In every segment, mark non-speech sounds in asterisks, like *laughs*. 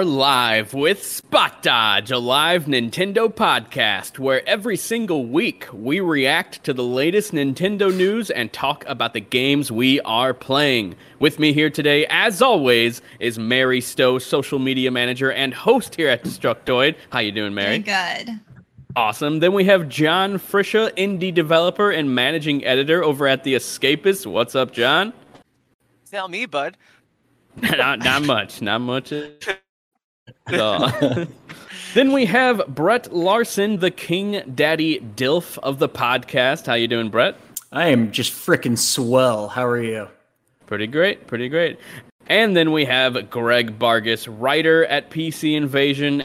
And we are live with Spot Dodge, a live Nintendo podcast where every single week we react to the latest Nintendo news and talk about the games we are playing. With me here today, as always, is Mary Stowe, social media manager and host here at Destructoid. How you doing, Mary? Very good. Awesome. Then we have John Frisha, indie developer and managing editor over at The Escapist. What's up, John? Tell me, bud. *laughs* not, not much. Not much at *laughs* then we have Brett Larson, the King Daddy Dilf of the podcast. How you doing, Brett? I am just freaking swell. How are you? Pretty great. Pretty great. And then we have Greg Bargus, writer at PC Invasion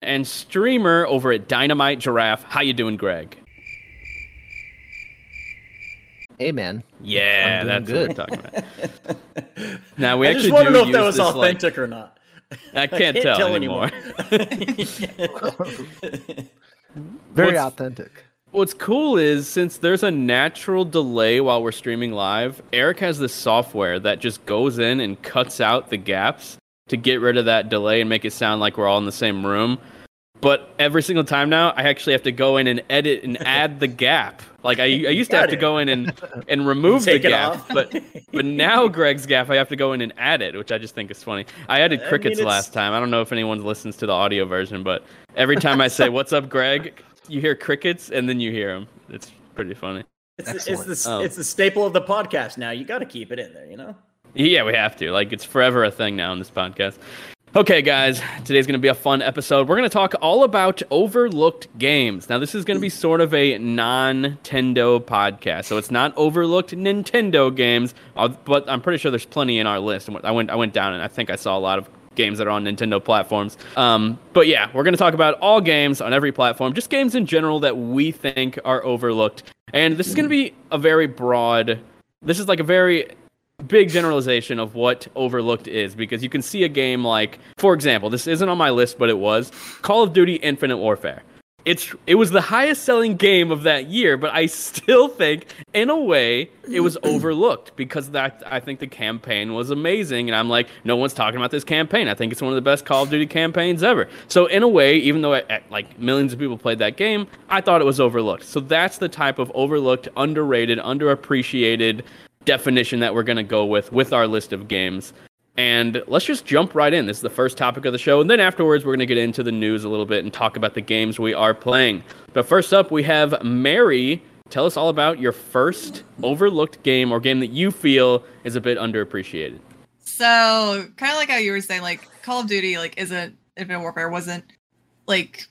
and streamer over at Dynamite Giraffe. How you doing, Greg? Hey man. Yeah, I'm that's good. what we're talking about. *laughs* Now we I actually just want to know if that was this, like- authentic or not. *laughs* I can't, tell, anymore. *laughs* Very What's- authentic. What's cool is since there's a natural delay while we're streaming live, Eric has this software that just goes in and cuts out the gaps to get rid of that delay and make it sound like we're all in the same room. But every single time now, I actually have to go in and edit and *laughs* add the gap. Like I, I used to have to go in and *laughs* and remove the gap, but but *laughs* now Greg's gap, I have to go in and add it, which I just think is funny. I added I mean, crickets last time. I don't know if anyone listens to the audio version, but every time I say "What's up, Greg," you hear crickets, and then you hear them. It's pretty funny. It's, it's, the, Oh. it's the staple of the podcast now. You got to keep it in there, you know? Yeah, we have to. Like, it's forever a thing now in this podcast. Okay, guys, today's going to be a fun episode. We're going to talk all about overlooked games. Now, this is going to be sort of a non Nintendo podcast, so it's not overlooked Nintendo games, uh, but I'm pretty sure there's plenty in our list. I went, I went down, and I think I saw a lot of games that are on Nintendo platforms. Um, but yeah, we're going to talk about all games on every platform, just games in general that we think are overlooked. And this is going to be a very broad. This is like a very big generalization of what overlooked is because you can see a game like for example this isn't on my list but it was call of duty infinite warfare. It's it was the highest selling game of that year but i *laughs* still think in a way it was overlooked because that i think the campaign was amazing and i'm like no one's talking about this campaign. I think it's one of the best call of duty campaigns ever. So in a way even though it, like millions of people played that game i thought it was overlooked. So that's the type of overlooked underrated underappreciated definition that we're going to go with with our list of games. And let's just jump right in. This is the first topic of the show. And then afterwards, we're going to get into the news a little bit and talk about the games we are playing. But first up, we have Mary. Tell us all about your first overlooked game or game that you feel is a bit underappreciated. So, kind of like how you were saying, like Call of Duty, like isn't Infinite Warfare wasn't like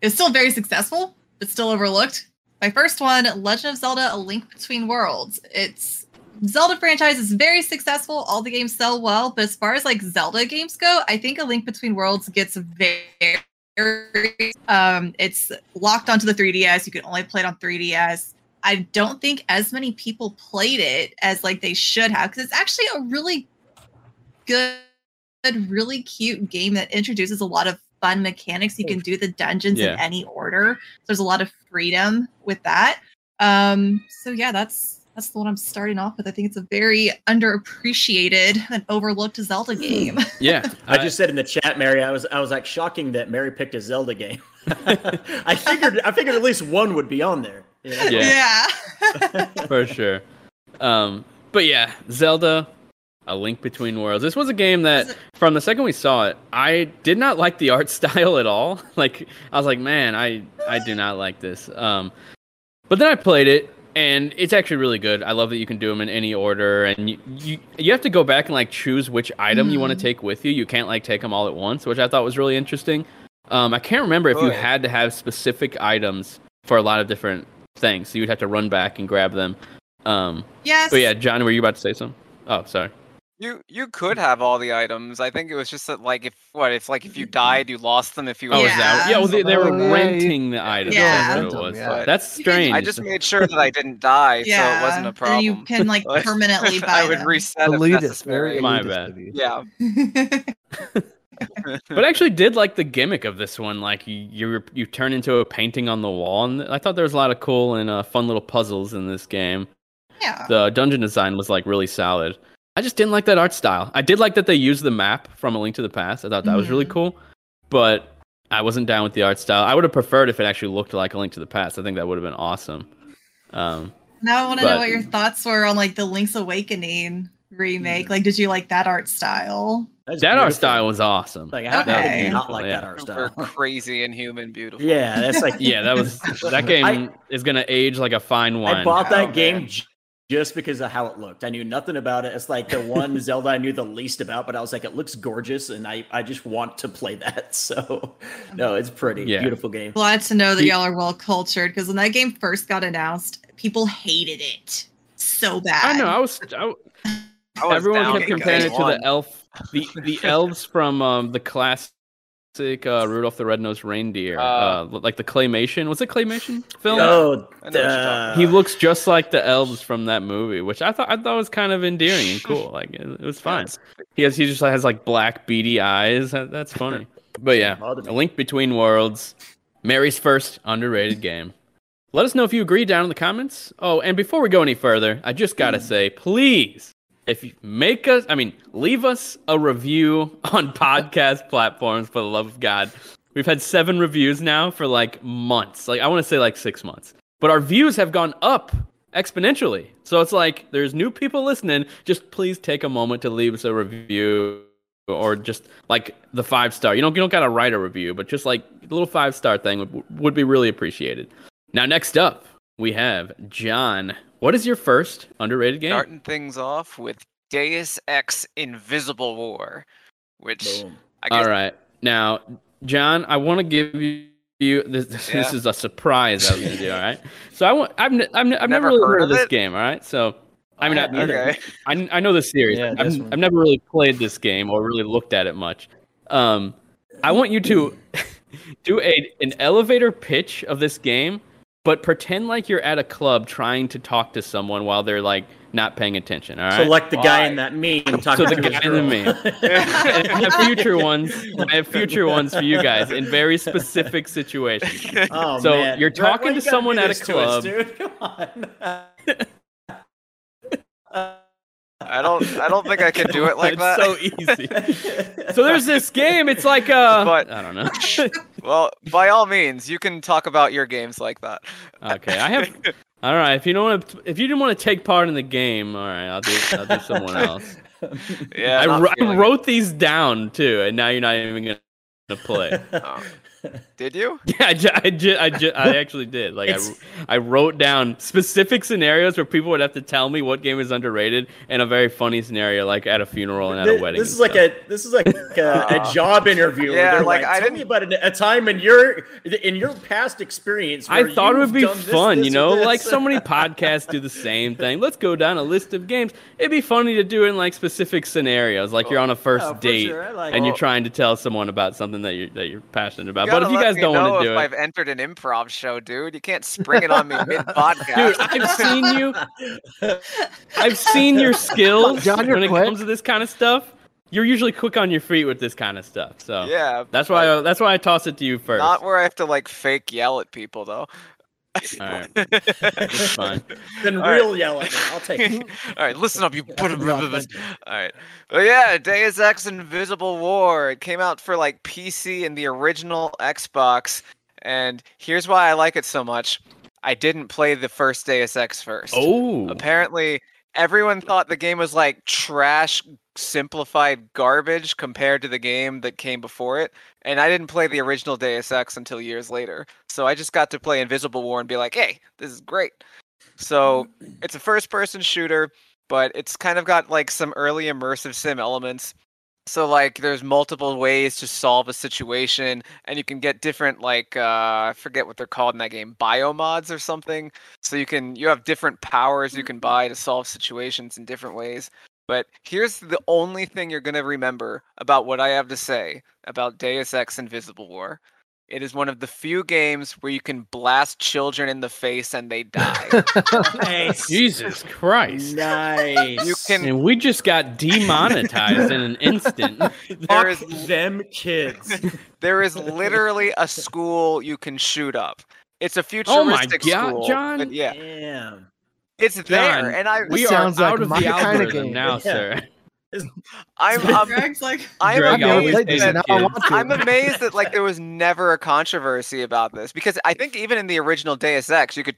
it's still very successful, but still overlooked. My first one, Legend of Zelda: A Link Between Worlds. It's Zelda franchise is very successful. All the games sell well, but as far as like Zelda games go, I think A Link Between Worlds gets very um it's locked onto the 3DS. You can only play it on 3DS. I don't think as many people played it as like they should have because it's actually a really good, really cute game that introduces a lot of fun mechanics. You can do the dungeons Yeah. in any order. So There's a lot of freedom with that. Um, so yeah, that's that's the one I'm starting off with. I think it's a very underappreciated and overlooked Zelda game. Yeah. *laughs* I just said in the chat, Mary, I was I was like shocking that Mary picked a Zelda game. *laughs* I figured I figured at least one would be on there. you know? Yeah. yeah. *laughs* for sure. Um, but yeah, Zelda, A Link Between Worlds. This was a game that, from the second we saw it, I did not like the art style at all. Like, I was like, man, I I do not like this. Um, but then I played it, and it's actually really good. I love that you can do them in any order, and you you, you have to go back and like choose which item you want to take with you. You can't like take them all at once, which I thought was really interesting. Um, I can't remember if you had to have specific items for a lot of different things, so you'd have to run back and grab them. Um, yes. but yeah, John, were you about to say something? Oh, sorry. You you could have all the items. I think it was just that like if what if like if you died you lost them if you Oh, were is that? Yeah. Yeah, well, they, they were Oh, yeah, renting the items. Yeah. That's what it was. yeah. That's strange. I just made sure that I didn't die, so it wasn't a And problem. you can like *laughs* permanently *laughs* buy I would them. reset if Elitist, very. My bad. Yeah. *laughs* but I actually did like the gimmick of this one. Like you, you, you turn into a painting on the wall, and I thought there was a lot of cool and uh, fun little puzzles in this game. yeah. The dungeon design was like really solid. I just didn't like that art style. I did like that they used the map from A Link to the Past. I thought that was really Mhm. cool, but I wasn't down with the art style. I would have preferred if it actually looked like A Link to the Past. I think that would have been awesome. Um, Now I want to But- know what your thoughts were on like the Link's Awakening remake. Like, did you like that art style? That's that art style was awesome. Like, how, how Okay. did you not like Yeah. that art Super style? crazy, and human, beautiful. yeah, that's like *laughs* Yeah, that was that *laughs* game I- is gonna age like a fine wine. I bought Oh, that game man. J- just because of how it looked. I knew nothing about it. It's like the one *laughs* Zelda I knew the least about, but I was like, it looks gorgeous, and I, I just want to play that. *laughs* So, no, it's pretty Yeah. beautiful game. Glad to know that y'all are well cultured because when that game first got announced, people hated it so bad. I know. I was. I, *laughs* I was everyone down kept comparing it to one. the elf, the the elves from um, the classic uh, Rudolph the Red-Nosed Reindeer, uh, Uh, like the claymation. Was it claymation film? Oh, I know what you're uh, He looks just like the elves from that movie, which I thought I thought was kind of endearing and cool. Like it, it was fine. He has he just has like black beady eyes. That, that's funny. *laughs* But yeah, a link between worlds. Mary's first underrated game. Let us know if you agree down in the comments. Oh, and before we go any further, I just gotta say, please, if you make us, I mean, leave us a review *laughs* on podcast platforms for the love of God. We've had seven reviews now for like months. Like I want to say like six months, but our views have gone up exponentially. So it's like there's new people listening. Just please take a moment to leave us a review or just like the five star. You don't you don't gotta write a review, but just like a little five star thing would would be really appreciated. Now next up we have John. What is your first underrated game? Starting things off with Deus Ex Invisible War, which boom. I guess All right, now John, I want to give you. You, this, *laughs* this Yeah. is a surprise I was gonna do. All right, *laughs* so I want. I've, n- I've, n- I've never, Never really heard heard of of this it? game. All right, so I mean, I, okay. I, I know the series. Yeah, I've. I've never really played this game or really looked at it much. Um, I want you to *laughs* do a an elevator pitch of this game, but pretend like you're at a club trying to talk to someone while they're like not paying attention. All right. So, like the guy Why? in that meme So talking the to his guy in the meme. and I have future ones. I have future ones for you guys in very specific situations. *laughs* Oh, So man. you're talking you to gotta someone at a this to us, club. dude? *laughs* Come on. *laughs* I don't I don't think I can do it like *laughs* it's that. so easy. So there's this game. It's like uh, *laughs* But- I don't know. well, by all means, you can talk about your games like that. okay, I have. All right, if you don't want to, if you didn't want to take part in the game, all right, I'll do, I'll do someone *laughs* else. Yeah, I, I feeling it. wrote these down too, and now you're not even gonna play. Oh. Did you? *laughs* Yeah, I, ju- I, ju- I, ju- I actually did. Like I, I wrote down specific scenarios where people would have to tell me what game is underrated, and a very funny scenario like at a funeral and at a wedding. this is and like a this is like a, a *laughs* job interview. yeah, they're like, like, I tell me didn't- about a, a time in your in your past experience. I thought it would be done this, fun, this, you know, like so many *laughs* podcasts do the same thing. Let's go down a list of games. It'd be funny to do in like specific scenarios, like you're on a first Yeah, date sure, like and you're trying to tell someone about something that you're that you're passionate about. You But if you guys don't know want to do if it, I've entered an improv show, dude. You can't spring it on me *laughs* mid podcast. dude, I've seen you. *laughs* I've seen your skills John, you're when it quick. comes to this kind of stuff. You're usually quick on your feet with this kind of stuff. So yeah, that's why I, that's why I toss it to you first. not where I have to like fake yell at people though. All right. *laughs* That's fine. then All right. real yell at me. I'll take it. *laughs* All right, listen up, you. *laughs* All Nothing. right, but yeah, Deus Ex Invisible War. It came out for like PC and the original Xbox, and here's why I like it so much. I didn't play the first Deus Ex first. Oh, Apparently, everyone thought the game was like trash, simplified garbage compared to the game that came before it. And I didn't play the original Deus Ex until years later. So I just got to play Invisible War and be like, hey, this is great. So it's a first person shooter, but it's kind of got like some early immersive sim elements. So like there's multiple ways to solve a situation and you can get different like uh I forget what they're called in that game, biomods or something. So you can you have different powers you can buy to solve situations in different ways. But here's the only thing you're going to remember about what I have to say about Deus Ex Invisible War. It is one of the few games where you can blast children in the face and they die. Nice. Jesus Christ! Nice. You can- And we just got demonetized in an instant. *laughs* there is Fuck them kids. *laughs* there is literally a school you can shoot up. It's a futuristic Oh my God, school. John. Yeah, Damn. It's there, and I we are sounds like out of my the kinda algorithm game. now, Yeah. sir. *laughs* I'm I'm, like, I'm Greg I've never always amazed played this, hated that I kids. want to. I'm amazed that like there was never a controversy about this because I think even in the original Deus Ex you could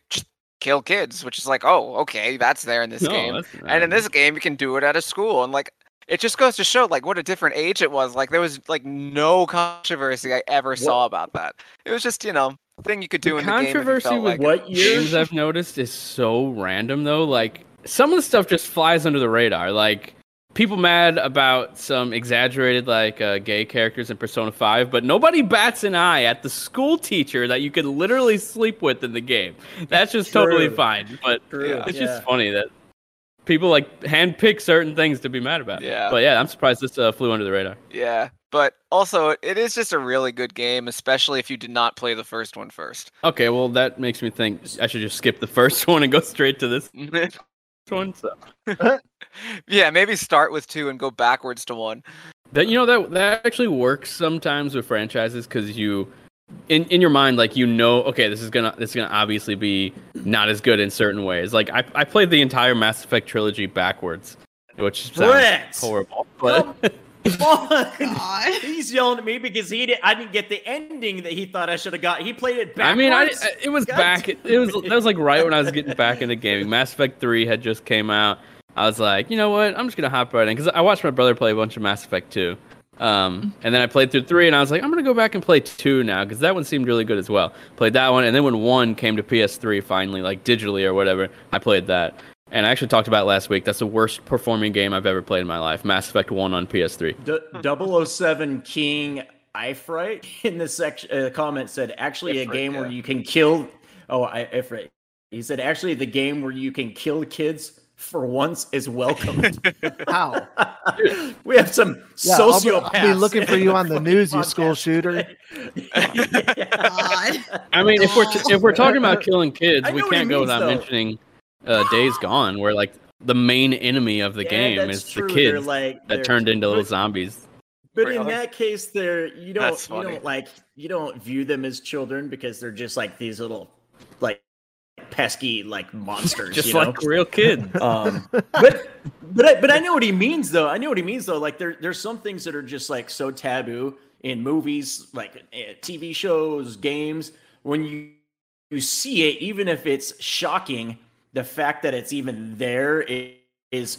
kill kids, which is like, oh, okay, that's there in this No, game. And in this game you can do it at a school and like it just goes to show like what a different age it was. Like there was like no controversy I ever saw about that. It was just, you know, thing you could do The in the game. controversy with like. What year? games I've noticed is so random though. Like some of the stuff just flies under the radar. Like people mad about some exaggerated like uh, gay characters in Persona 5, but nobody bats an eye at the school teacher that you could literally sleep with in the game. That's just totally fine. But True, it's yeah. just funny that people like handpick certain things to be mad about. Yeah. But yeah, I'm surprised this uh, flew under the radar. Yeah. But also it is just a really good game, especially if you did not play the first one first. Okay, well that makes me think I should just skip the first *laughs* one and go straight to this *laughs* one. So. *laughs* yeah, maybe start with two and go backwards to one. That you know that that actually works sometimes with franchises because you, in in your mind, like you know, okay, this is gonna this is gonna obviously be not as good in certain ways. Like I I played the entire Mass Effect trilogy backwards, which sounds horrible. *laughs* But Fuck. *laughs* God. He's yelling at me because he did. I didn't get the ending that he thought I should have got. He played it I mean, I, I- it was God back. damn It was that was like right when I was getting back into gaming. Mass Effect Three had just came out. I was like, you know what? I'm just gonna hop right in because I watched my brother play a bunch of Mass Effect Two. Um, and then I played through three, and I was like, I'm gonna go back and play two now because that one seemed really good as well. Played that one, and then when one came to PS3 finally, like digitally or whatever, I played that. And I actually talked about it last week. That's the worst performing game I've ever played in my life. Mass Effect One on PS3. D- 007 King Ifrit in the section uh, comment said actually a Ifrit, game where you can kill. Oh, I, Ifrit. He said actually the game where you can kill kids for once is welcome. *laughs* How? *laughs* we have some Yeah, I'll be- I'll be looking for you on the *laughs* news, you school shooter. I mean, if we're t- if we're talking about killing kids, I we know what he can't go means, without though. mentioning uh, Days Gone, where like the main enemy of the Yeah, game is true. the They're kids like, that they're- turned into little zombies. But in that case, they're you don't you don't like you don't view them as children because they're just like these little like pesky like monsters. Just you know? real kids. *laughs* Um, but but I, but I know what he means though. I know what he means though. Like there there's some things that are just like so taboo in movies, like uh, TV shows, games. When you you see it, even if it's shocking, the fact that it's even there i-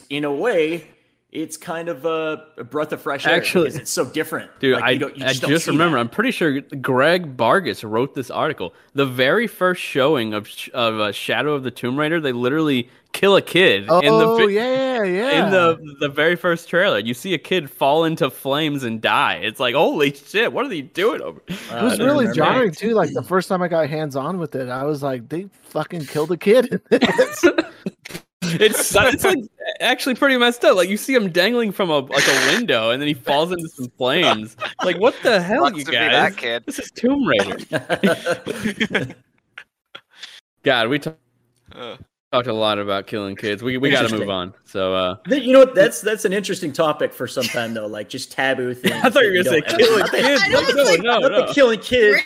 in a way. It's kind of a, a breath of fresh air Actually- because it's so different, Dude, Like, I, you don't- you I just remember. that. I'm pretty sure Greg Vargas wrote this article. The very first showing of of uh, Shadow of the Tomb Raider, they literally kill a kid Oh in the vi- yeah, yeah. in the the very first trailer. You see a kid fall into flames and die. It's like holy shit! What are they doing over? it *laughs* was I really remember. jarring too. Like the first time I got hands on with it, I was like, they fucking killed a kid. *laughs* in this. *laughs* It's *laughs* it's like actually pretty messed up. Like you see him dangling from a like a window, and then he falls into some flames. Like what the hell, Sucks you to guys? that kid. This is Tomb Raider. *laughs* God, we talk, Ugh. talked a lot about killing kids. We we got to move on. So uh, You know what? That's that's an interesting topic for some time though. Like just taboo things. I thought you were gonna say killing kids. I know, Like, it's no, no, Not no. the killing kids.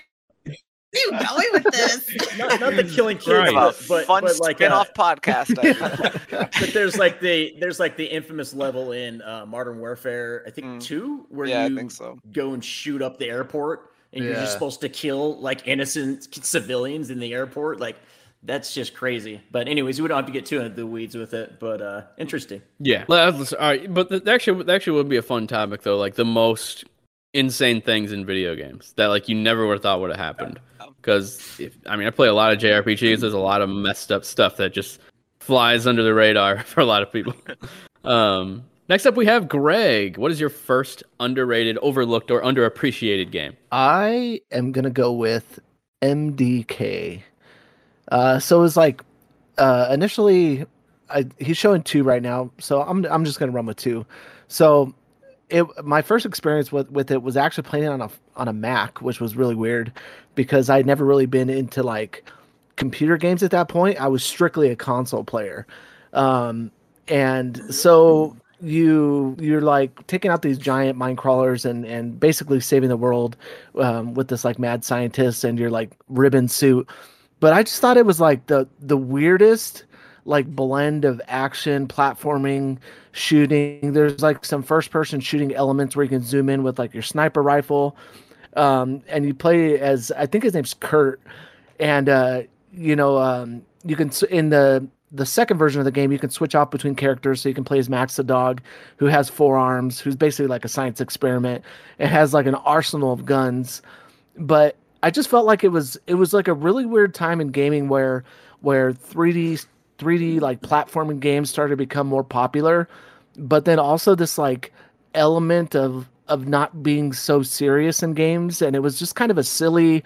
Where are you going with this? *laughs* Not, not the killing kids, Right. But, but, fun but like uh, spin-off podcast. idea. *laughs* but there's like the there's like the infamous level in uh, Modern Warfare, I think Mm. two, where yeah, I you think so. go and shoot up the airport, and you're just supposed to kill like innocent civilians in the airport. Like that's just crazy. But anyways, we don't have to get too into the weeds with it. But uh interesting. Yeah. Let's- All right, but the, actually, that actually would be a fun topic though. Like the most insane things in video games that like you never would have thought would have happened. Because I mean, I play a lot of JRPGs. There's a lot of messed up stuff that just flies under the radar *laughs* for a lot of people. *laughs* um, next up, we have Greg. What is your first underrated, overlooked, or underappreciated game? I am gonna go with MDK. Uh, so it was like uh, initially, I, he's showing two right now, so I'm I'm just gonna run with two. So it my first experience with with it was actually playing it on a on a Mac, which was really weird because I'd never really been into like computer games at that point. I was strictly a console player, um, and so you you're like taking out these giant mine crawlers and and basically saving the world um, with this like mad scientist and your like ribbon suit. But I just thought it was like the the weirdest like blend of action, platforming, shooting. There's like some first person shooting elements where you can zoom in with like your sniper rifle. Um, and you play as I think his name's Kurt, and uh, you know um, you can in the the second version of the game you can switch off between characters so you can play as Max the dog who has four arms who's basically like a science experiment it has like an arsenal of guns but I just felt like it was it was like a really weird time in gaming where where 3D 3D like platforming games started to become more popular, but then also this like element of of not being so serious in games and it was just kind of a silly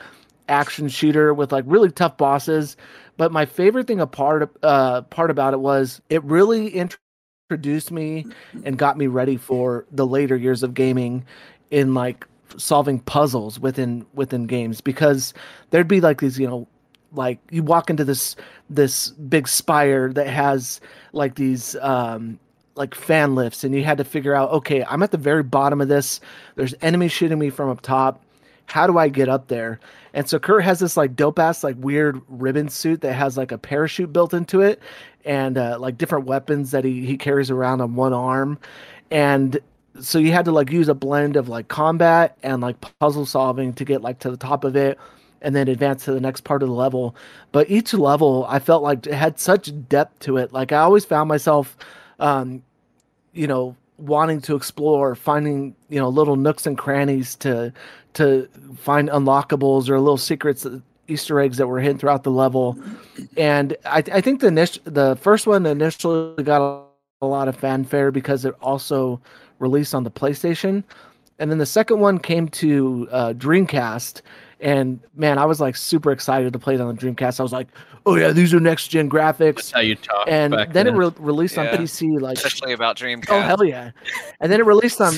action shooter with like really tough bosses. But my favorite thing apart uh part about it was it really introduced me and got me ready for the later years of gaming in like solving puzzles within within games because there'd be like these you know like you walk into this this big spire that has like these um like fan lifts and you had to figure out okay i'm at the very bottom of this. There's enemies shooting me from up top. How do i get up there? And so kurt has this like dope ass like weird ribbon suit that has like a parachute built into it and uh, like different weapons that he, he carries around on one arm. And so you had to like use a blend of like combat and like puzzle solving to get like to the top of it and then advance to the next part of the level. But each level i felt like it had such depth to it. Like i always found myself um you know wanting to explore finding you know little nooks and crannies to to find unlockables or little secrets easter eggs that were hidden throughout the level. And i, I think the the first one initially got a lot of fanfare because it also released on the PlayStation. And then the second one came to uh, Dreamcast. And man, I was like super excited to play it on the Dreamcast. I was like, "Oh yeah, these are next gen graphics." That's how you talk. And then, then, it re- released Yeah. on PC. Like, Especially about Dreamcast. oh hell yeah! And then it released on.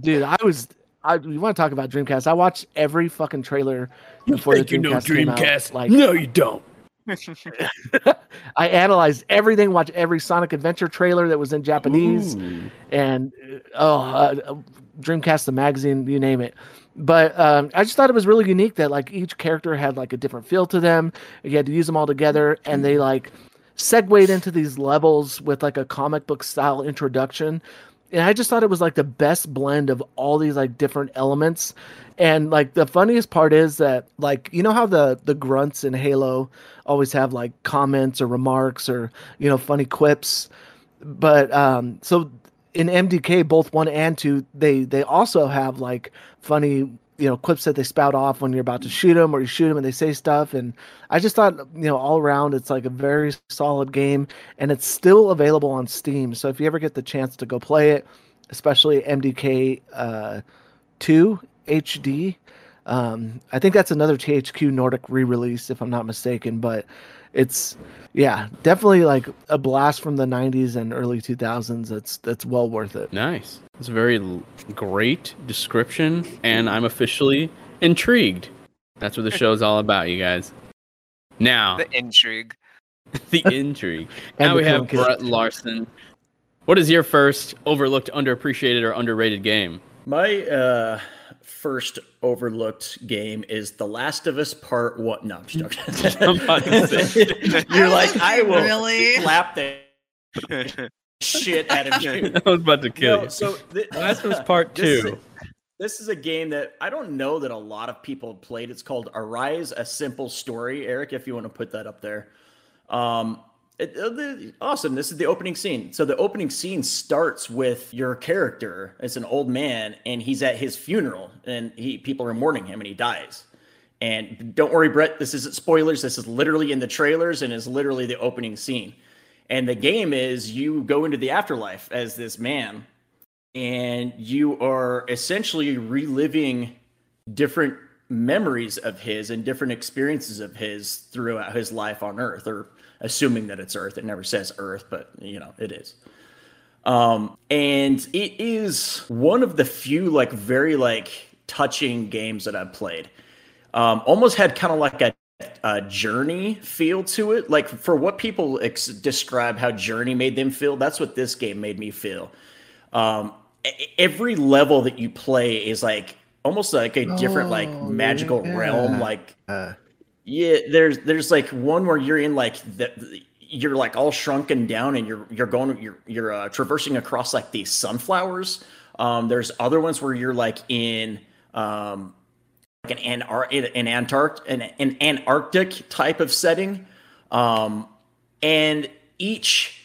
Dude, I was. I you want to talk about Dreamcast? I watched every fucking trailer before the Dreamcast, came out. Like, no, you don't. *laughs* I analyzed everything, watched every Sonic Adventure trailer that was in Japanese, Ooh. and uh, oh, uh, Dreamcast the magazine, you name it. But um, I just thought it was really unique that like each character had like a different feel to them. You had to use them all together, and they like segued into these levels with like a comic book style introduction. And I just thought it was like the best blend of all these like different elements. And like the funniest part is that like you know how the the grunts in Halo always have like comments or remarks or you know funny quips? But um so in mdk both one and two they they also have like funny you know clips that they spout off when you're about to shoot them or you shoot them and they say stuff. And i just thought you know all around it's like a very solid game and it's still available on steam. So if you ever get the chance to go play it especially mdk uh 2 hd um, I think that's another THQ Nordic re-release, if I'm not mistaken. But it's yeah, definitely like a blast from the '90s and early 2000s. That's that's well worth it. Nice. It's a very l- great description, and I'm officially intrigued. That's what the show's all about, you guys. Now, The intrigue. *laughs* the intrigue. *laughs* And now the we have cool. Brett Larson. What is your first overlooked, underappreciated, or underrated game? My uh, first overlooked game is The Last of Us Part What? No, I'm just joking. I'm about to say. You're like, *laughs* I will Really? slap the *laughs* shit out of you. *laughs* I was about to kill No, you. so th- Last of Us Part Two. a- This is a game that I don't know that a lot of people have played. It's called Arise: A Simple Story. Eric, if you want to put that up there. Um, it- uh, awesome. This is the opening scene. So the opening scene starts with your character as an old man, and he's at his funeral, and he people are mourning him, and he dies. And don't worry, Brett. This isn't spoilers. This is literally in the trailers, and is literally the opening scene. And the game is you go into the afterlife as this man, and you are essentially reliving different memories of his and different experiences of his throughout his life on earth or assuming that it's earth. It never says earth but you know it is. Um and it is one of the few like very like touching games that i've played. Um almost had kind of like a a journey feel to it. Like for what people ex- describe how journey made them feel that's what this game made me feel. Um every level that you play is like almost like a different like Oh, magical yeah. realm like Uh, yeah there's there's like one where you're in like the you're like all shrunken down and you're you're going you're you're uh, traversing across like these sunflowers. Um, there's other ones where you're like in um, like an an Antarctic an, an Antarctic type of setting, um, and each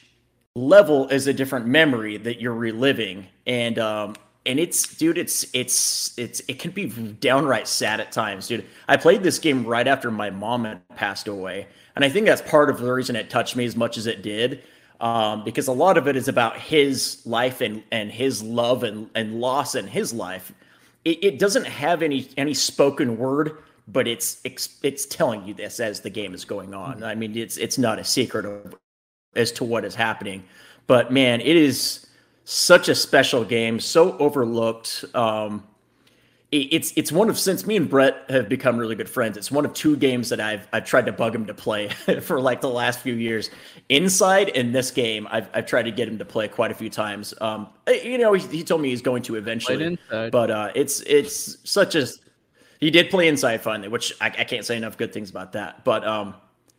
level is a different memory that you're reliving, and um, and it's dude, it's it's it's it can be downright sad at times, dude. I played this game right after my mom had passed away, and I think that's part of the reason it touched me as much as it did. Um, because a lot of it is about his life and and his love and and loss in his life it, it doesn't have any any spoken word but it's, it's it's telling you this as the game is going on. I mean, it's it's not a secret as to what is happening, but man, it is such a special game, so overlooked. Um, it's it's one of since me and Brett have become really good friends. It's one of two games that I've I've tried to bug him to play *laughs* for like the last few years. Inside in this game, I've I've tried to get him to play quite a few times. Um, you know, he, he told me he's going to eventually, but uh, it's it's such a he did play inside finally, which I, I, can't say enough good things about that. But um,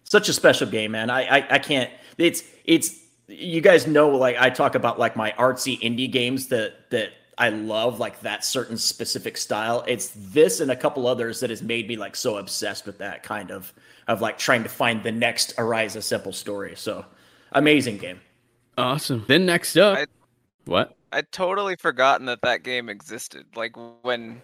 such a special game, man. I, I I can't. It's it's you guys know like I talk about like my artsy indie games that that I love like that certain specific style. It's this and a couple others that has made me like so obsessed with that kind of of like trying to find the next Arise a Simple story. So amazing game. Awesome. Then next up, I, what? I'd totally forgotten that that game existed. Like when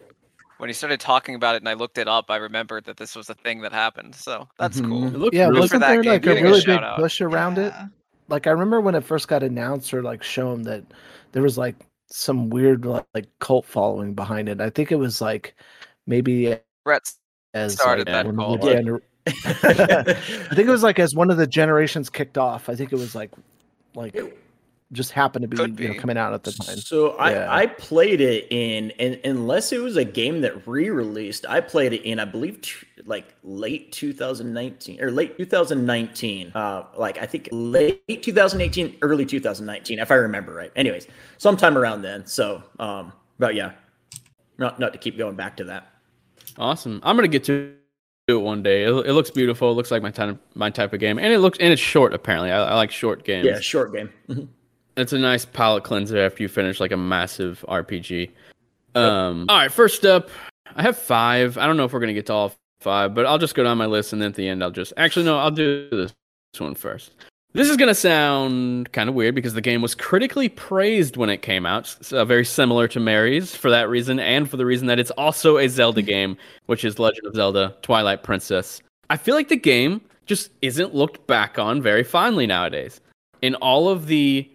when he started talking about it and I looked it up, I remembered that this was a thing that happened. So that's mm-hmm. cool. Yeah, wasn't there like a really a big push around yeah. it? Like I remember when it first got announced or like shown that there was like some weird like cult following behind it. I think it was like maybe Brett as started like, that *laughs* cult. I think it was like as one of the generations kicked off. I think it was like like just happened to be, be. You know, coming out at the time. So yeah. I, I played it in, and unless it was a game that re-released, I played it in I believe t- like late 2019 or late 2019. Uh, like I think late 2018, early 2019, if I remember right. Anyways, sometime around then. So, um, but yeah, not not to keep going back to that. Awesome. I'm gonna get to do it one day. It, it, looks beautiful. It looks like my type of, my type of game, and it looks and it's short. Apparently, I, I like short games. Yeah, short game. Mm-hmm. It's a nice palate cleanser after you finish like a massive RPG. Um, all right, first up, I have five. I don't know if we're gonna get to all five, but I'll just go down my list and then at the end I'll just actually no, I'll do this one first. This is gonna sound kind of weird because the game was critically praised when it came out, so very similar to Mary's for that reason, and for the reason that it's also a Zelda game, which is Legend of Zelda: Twilight Princess. I feel like the game just isn't looked back on very fondly nowadays. In all of the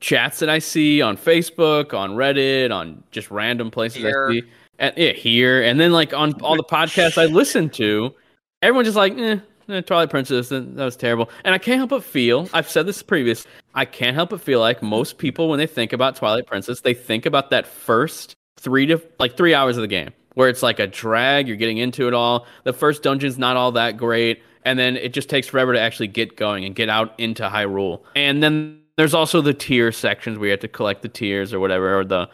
chats that I see on Facebook, on Reddit, on just random places here. I see. And, yeah, here. And then like on all the podcasts I listen to, everyone's just like, eh, eh, Twilight Princess, that, that was terrible. And I can't help but feel, I've said this previous, I can't help but feel like most people when they think about Twilight Princess, they think about that first three to like three hours of the game where it's like a drag, you're getting into it all. The first dungeon's not all that great, and then it just takes forever to actually get going and get out into Hyrule. And then there's also the tear sections where you have to collect the tears or whatever, or the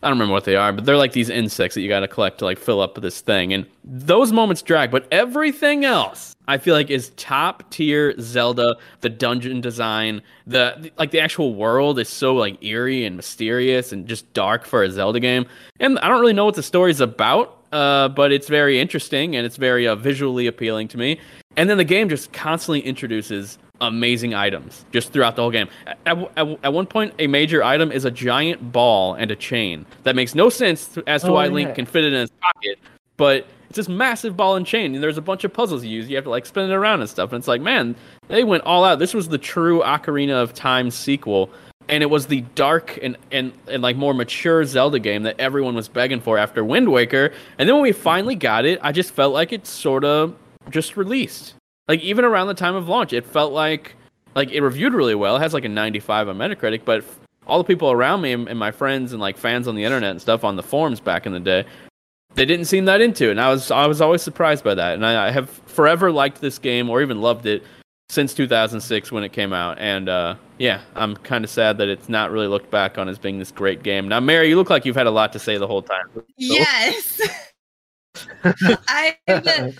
I don't remember what they are, but they're like these insects that you got to collect to like fill up this thing. And those moments drag, but everything else I feel like is top tier Zelda. The dungeon design, the like the actual world is so like eerie and mysterious and just dark for a Zelda game. And I don't really know what the story's about, uh, but it's very interesting and it's very uh, visually appealing to me. And then the game just constantly introduces amazing items just throughout the whole game. At, at, at, one point, a major item is a giant ball and a chain. That makes no sense as to oh, why yeah. Link can fit it in his pocket, but it's this massive ball and chain, and there's a bunch of puzzles you use. You have to like spin it around and stuff. And it's like, man, they went all out. This was the true Ocarina of Time sequel. And it was the dark and, and, and like more mature Zelda game that everyone was begging for after Wind Waker. And then when we finally got it, I just felt like it sort of just released like even around the time of launch, it felt like like it reviewed really well. It has like a 95 on Metacritic, but all the people around me and, and my friends and like fans on the internet and stuff on the forums back in the day, they didn't seem that into it. And I was I was always surprised by that. And I, I have forever liked this game or even loved it since 2006 when it came out. And uh, yeah, I'm kind of sad that it's not really looked back on as being this great game. Now, Mary, you look like you've had a lot to say the whole time. So. Yes. *laughs* I *laughs*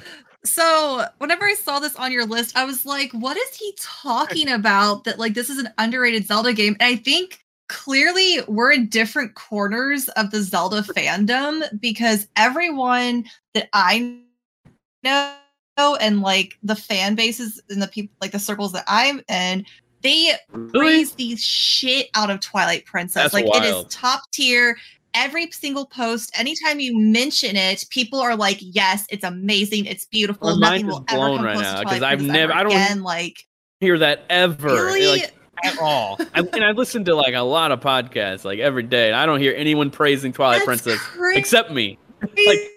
So whenever I saw this on your list, I was like, what is he talking *laughs* about? That like this is an underrated Zelda game. And I think clearly we're in different corners of the Zelda fandom because everyone that I know and like the fan bases and the people like the circles that I'm in, they Really? praise the shit out of Twilight Princess. That's like it is top tier. Every single post, anytime you mention it, people are like, "Yes, it's amazing, it's beautiful. My Nothing will ever blown come right close now, to 'cause Twilight I've never- I don't- again." Like, Hear that ever? Eh, really? Like at all. *laughs* I, and I listen to like a lot of podcasts like every day, and I don't hear anyone praising Twilight That's Princess crazy except me. like-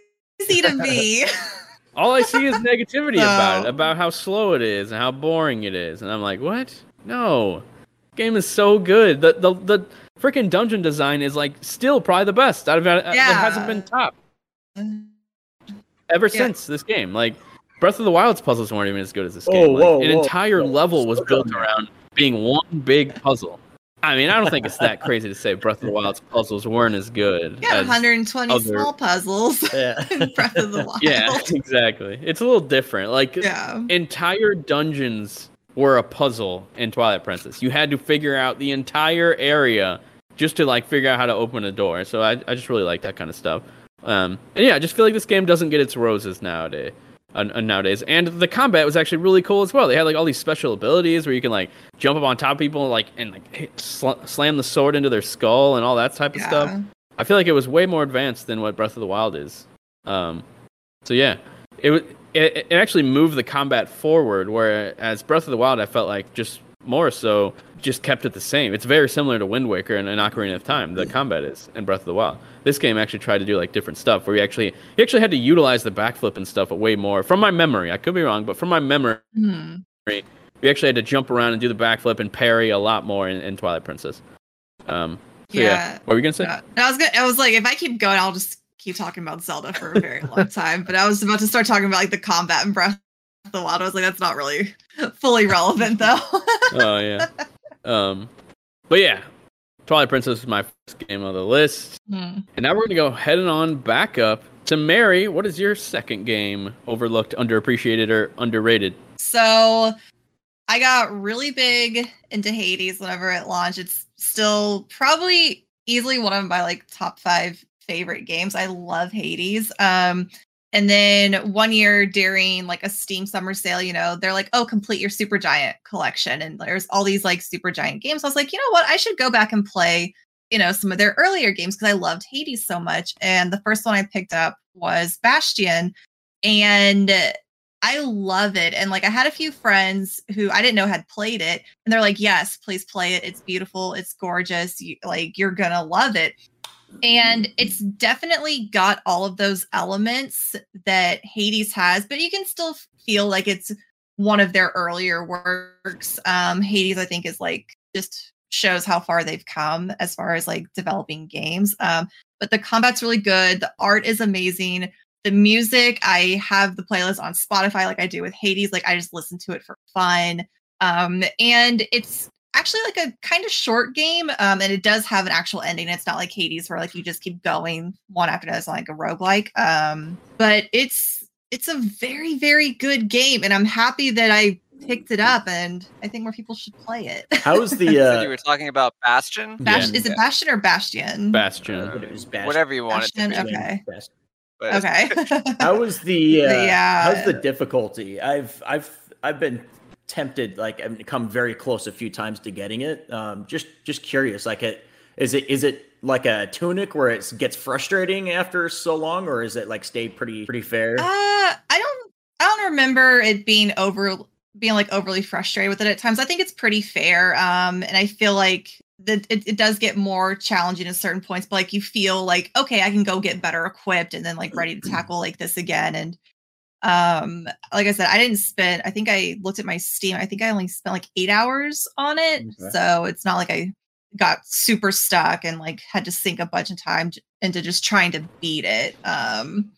to me. *laughs* All I see is negativity *laughs* about it, about how slow it is and how boring it is, and I'm like, what? No, game is so good. The the the freaking dungeon design is like still probably the best out of it. It hasn't been top mm-hmm. ever Yeah. since this game. Like Breath of the Wild's puzzles weren't even as good as this Whoa, game. Like, whoa, an whoa, entire whoa. level was built around being one big puzzle. I mean, I don't think it's that crazy to say Breath of the Wild's puzzles weren't as good. Yeah, as 120 other- small puzzles *laughs* Yeah. in Breath of the *laughs* Wild. Yeah, exactly. It's a little different. Like Yeah. entire dungeons were a puzzle in Twilight Princess. You had to figure out the entire area just to like figure out how to open a door. So I, I just really like that kind of stuff. Um, and yeah, I just feel like this game doesn't get its roses nowadays. Uh, nowadays, and the combat was actually really cool as well. They had like all these special abilities where you can like jump up on top of people, like and like hit, sl- slam the sword into their skull and all that type of stuff. I feel like it was way more advanced than what Breath of the Wild is. Um, so yeah, it. It, it actually moved the combat forward, whereas Breath of the Wild, I felt like just more so just kept it the same. It's very similar to Wind Waker and, and Ocarina of Time. The combat is in Breath of the Wild. This game actually tried to do like different stuff, where you actually you actually had to utilize the backflip and stuff way more. From my memory, I could be wrong, but from my memory, Hmm. you actually had to jump around and do the backflip and parry a lot more in, in Twilight Princess. Um, so yeah. Yeah. what were you gonna say? Yeah. I was gonna, I was like, if I keep going, I'll just keep talking about Zelda for a very long *laughs* time. But I was about to start talking about like the combat in Breath of the Wild. I was like, that's not really fully relevant though. *laughs* oh yeah. Um, but yeah, Twilight Princess is my first game on the list, Hmm. and now we're gonna go heading on back up to Mary. What is your second game? Overlooked, underappreciated, or underrated? So I got really big into Hades whenever it launched. It's still probably easily one of my like top five favorite games. I love Hades. Um and then one year during like a Steam summer sale, you know, they're like, oh, complete your Supergiant collection. And there's all these like Supergiant games. I was like, you know what? I should go back and play, you know, some of their earlier games because I loved Hades so much. And the first one I picked up was Bastion. And I love it. And like I had a few friends who I didn't know had played it and they're like, "Yes, please play it. It's beautiful. It's gorgeous. You, like you're going to love it." And it's definitely got all of those elements that Hades has, but you can still feel like it's one of their earlier works. Um Hades I think is like just shows how far they've come as far as like developing games. Um but the combat's really good. The art is amazing the music i have the playlist on spotify like i do with hades like i just listen to it for fun um and it's actually like a kind of short game um and it does have an actual ending it's not like hades where like you just keep going one after another it's like a roguelike um but it's it's a very very good game and i'm happy that i picked it up and i think more people should play it How's the *laughs* Said uh you were talking about Bastion. Bastion, Yeah. is it bastion or bastion Bastion. uh, Bastion. Whatever you want it to Bastion, be. okay Bastion. but- okay How was the *laughs* uh, Yeah. how's the difficulty? I've I've I've been tempted like I've come very close a few times to getting it. Um just just curious like it is it is it like a tunic where it gets frustrating after so long or is it like stay pretty pretty fair? Uh, I don't. I don't remember it being over being like overly frustrated with it at times. I think it's pretty fair. Um, and I feel like that it, it does get more challenging at certain points, but like you feel like okay, I can go get better equipped and then like ready to *clears throat* tackle like this again. And um, like I said, I didn't spend. I think I looked at my Steam. I think I only spent like eight hours on it, Okay. so it's not like I got super stuck and like had to sink a bunch of time into just trying to beat it. Um,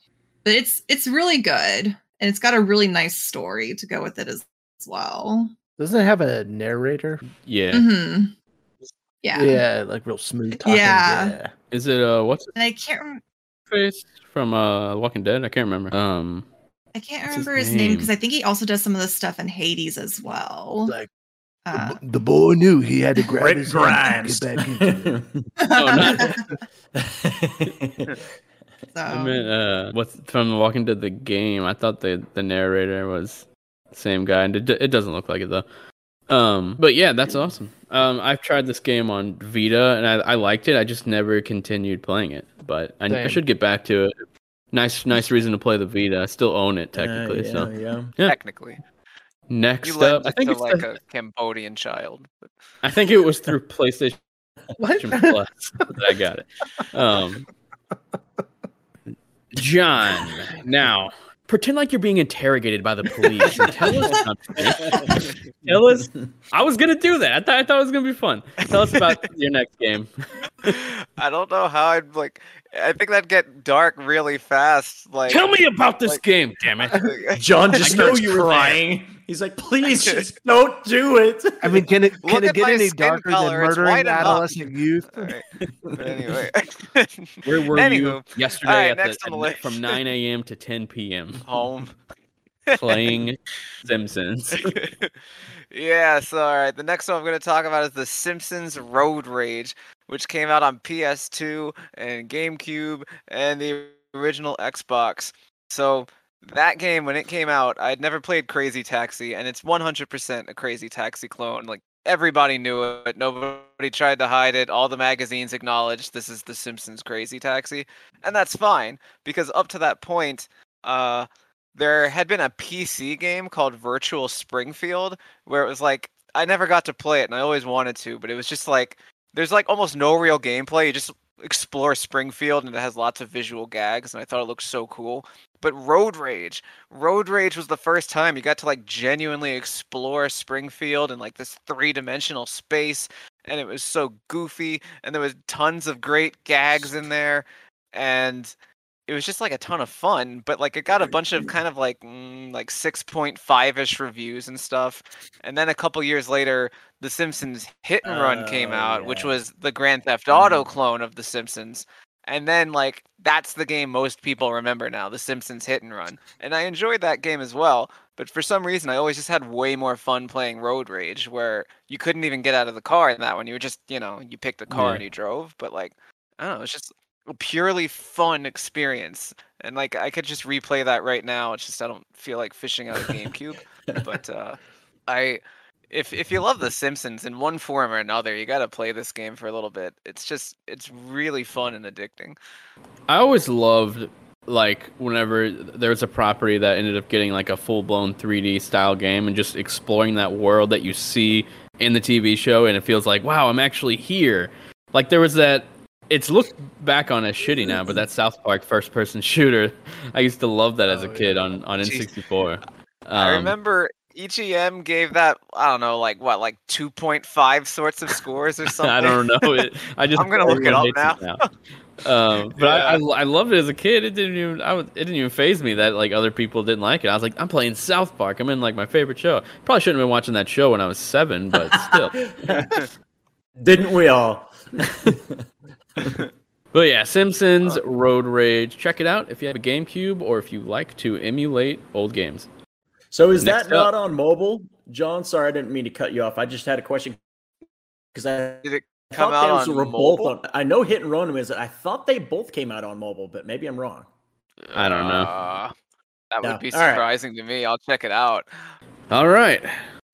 but it's it's really good and it's got a really nice story to go with it as, as well. Doesn't it have a narrator? Yeah. mm-hmm. Yeah. Yeah, like real smooth talking. Yeah. yeah. Is it uh what's his And I can't remember. face from uh Walking Dead? I can't remember. Um, I can't What's his remember his name name? because I think he also does some of the stuff in Hades as well. Like Uh, the, the boy knew he had to *laughs* grab Rick his hand Grimes. get back into *laughs* it. No, *laughs* not- so, I meant, uh, what's from The Walking Dead the game? I thought the the narrator was the same guy, and it, it doesn't look like it though. Um, but yeah, that's awesome. Um, I've tried this game on Vita, and I, I liked it. I just never continued playing it, but I, I should get back to it. Nice, nice reason to play the Vita. I still own it technically. yeah, so yeah. Yeah. Technically, next you up, I think to it's like the- a Cambodian child. But I think it was through PlayStation *laughs* *laughs* Plus that I got it. Um, John, now pretend like you're being interrogated by the police and tell us something. *laughs* tell us. I was gonna do that. I thought I thought it was gonna be fun. Tell us about *laughs* your next game. I don't know how I'd like. I think that'd get dark really fast. Like, Tell me about this like- game, damn it. *laughs* John just I know starts you were there. crying. He's like, please *laughs* just don't do it. I mean, can it Look it get any darker than color, it's murdering white enough. adolescent youth? Alright, anyway, *laughs* Where were you yesterday alright, at the, the at- from 9 a.m. to 10 p.m. *laughs* home. playing Simpsons? yeah, so all right. The next one I'm going to talk about is The Simpsons Road Rage, which came out on PS2 and GameCube and the original Xbox. So that game, when it came out, I'd never played Crazy Taxi, and it's 100% a Crazy Taxi clone. Like everybody knew it. Nobody tried to hide it. All the magazines acknowledged this is The Simpsons Crazy Taxi, and that's fine because up to that point, uh, there had been a PC game called Virtual Springfield where it was like I never got to play it and I always wanted to, but it was just like there's like almost no real gameplay. You just explore Springfield and it has lots of visual gags and I thought it looked so cool. But Road Rage, Road Rage was the first time you got to like genuinely explore Springfield in like this three-dimensional space and it was so goofy and there was tons of great gags in there and it was just like a ton of fun but like it got a bunch of kind of like mm, like 6.5ish reviews and stuff and then a couple years later the simpsons hit and run came Oh, out which was the grand theft auto Mhm. clone of the simpsons and then like that's the game most people remember now the simpsons hit and run and i enjoyed that game as well but for some reason i always just had way more fun playing road rage where you couldn't even get out of the car in that one you were just you know you picked a car Yeah. and you drove but like i don't know it's just purely fun experience and like i could just replay that right now it's just i don't feel like fishing out a gamecube but *laughs* uh i if if you love the simpsons in one form or another you got to play this game for a little bit it's just it's really fun and addicting I always loved like whenever there's a property that ended up getting like a full blown 3D style game and just exploring that world that you see in the TV show and it feels like wow I'm actually here. Like there was that. It's looked back on as shitty now, but that South Park first person *laughs* shooter, I used to love that as a Oh, kid on on N64. i Um, remember EGM gave that I don't know like what like 2.5 sorts of scores or something. *laughs* I don't know. It, *laughs* I just I'm gonna look it everyone up hates it Um, but I, I, I loved it as a kid. It didn't even I was, it didn't even faze me that like other people didn't like it. I was like, I'm playing South Park. I'm in like my favorite show. Probably shouldn't have been watching that show when I was seven, but still. Didn't we all? *laughs* But yeah, Simpsons Road Rage. Check it out if you have a GameCube or if you like to emulate old games. So is Next that up. not on mobile, John? Sorry, I didn't mean to cut you off. I just had a question because I Did it come out on mobile? on. I know Hit and Run was. I thought they both came out on mobile, but maybe I'm wrong. I don't know. Uh, that No. would be All right. surprising to me. I'll check it out. All right.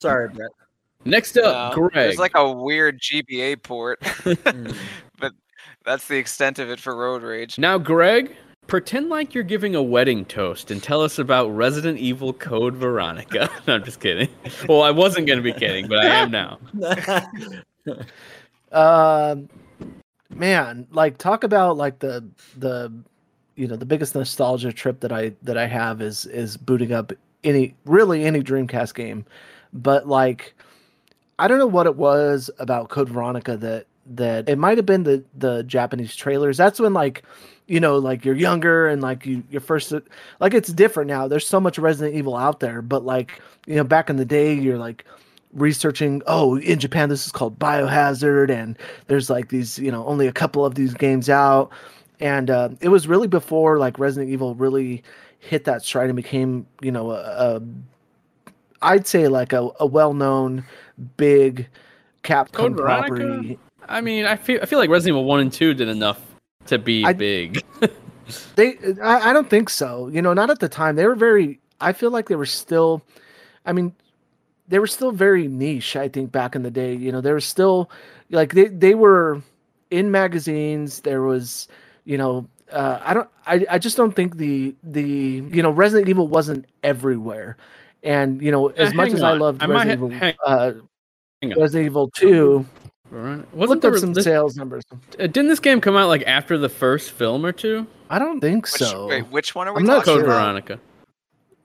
Sorry, Brett. Next up, Uh, Greg. There's like a weird GBA port, *laughs* Mm. but that's the extent of it for Road Rage. now, Greg, pretend like you're giving a wedding toast and tell us about Resident Evil Code Veronica. *laughs* no, I'm just kidding. Well, I wasn't going to be kidding, but I am now. *laughs* Um, man, like talk about like the the you know the biggest nostalgia trip that I that I have is is booting up any really any Dreamcast game, but like I don't know what it was about Code Veronica that that it might have been the the Japanese trailers. That's when like you know like you're younger and like you your first like it's different now. There's so much Resident Evil out there, but like you know back in the day you're like researching oh in japan this is called biohazard and there's like these you know only a couple of these games out and uh, it was really before like Resident Evil really hit that stride and became you know a, a I'd say like a, a well known big Capcom Code Veronica? I mean, I feel I feel like Resident Evil One and Two did enough to be I- big. *laughs* They, I, I don't think so. You know, not at the time. They were very. I feel like they were still. I mean, they were still very niche. I think back in the day. You know, they were still like they they were in magazines. There was, you know, uh, I don't. I I just don't think the the you know Resident Evil wasn't everywhere. And you know, as Uh, much as I loved I Resident Evil, hang- uh, hang. Resident Evil Two, Veronica- looked Wasn't up there some this, sales numbers. uh, didn't this game come out like after the first film or two? I don't think Which, so. wait, which one are we I'm not Code sure. about? Veronica.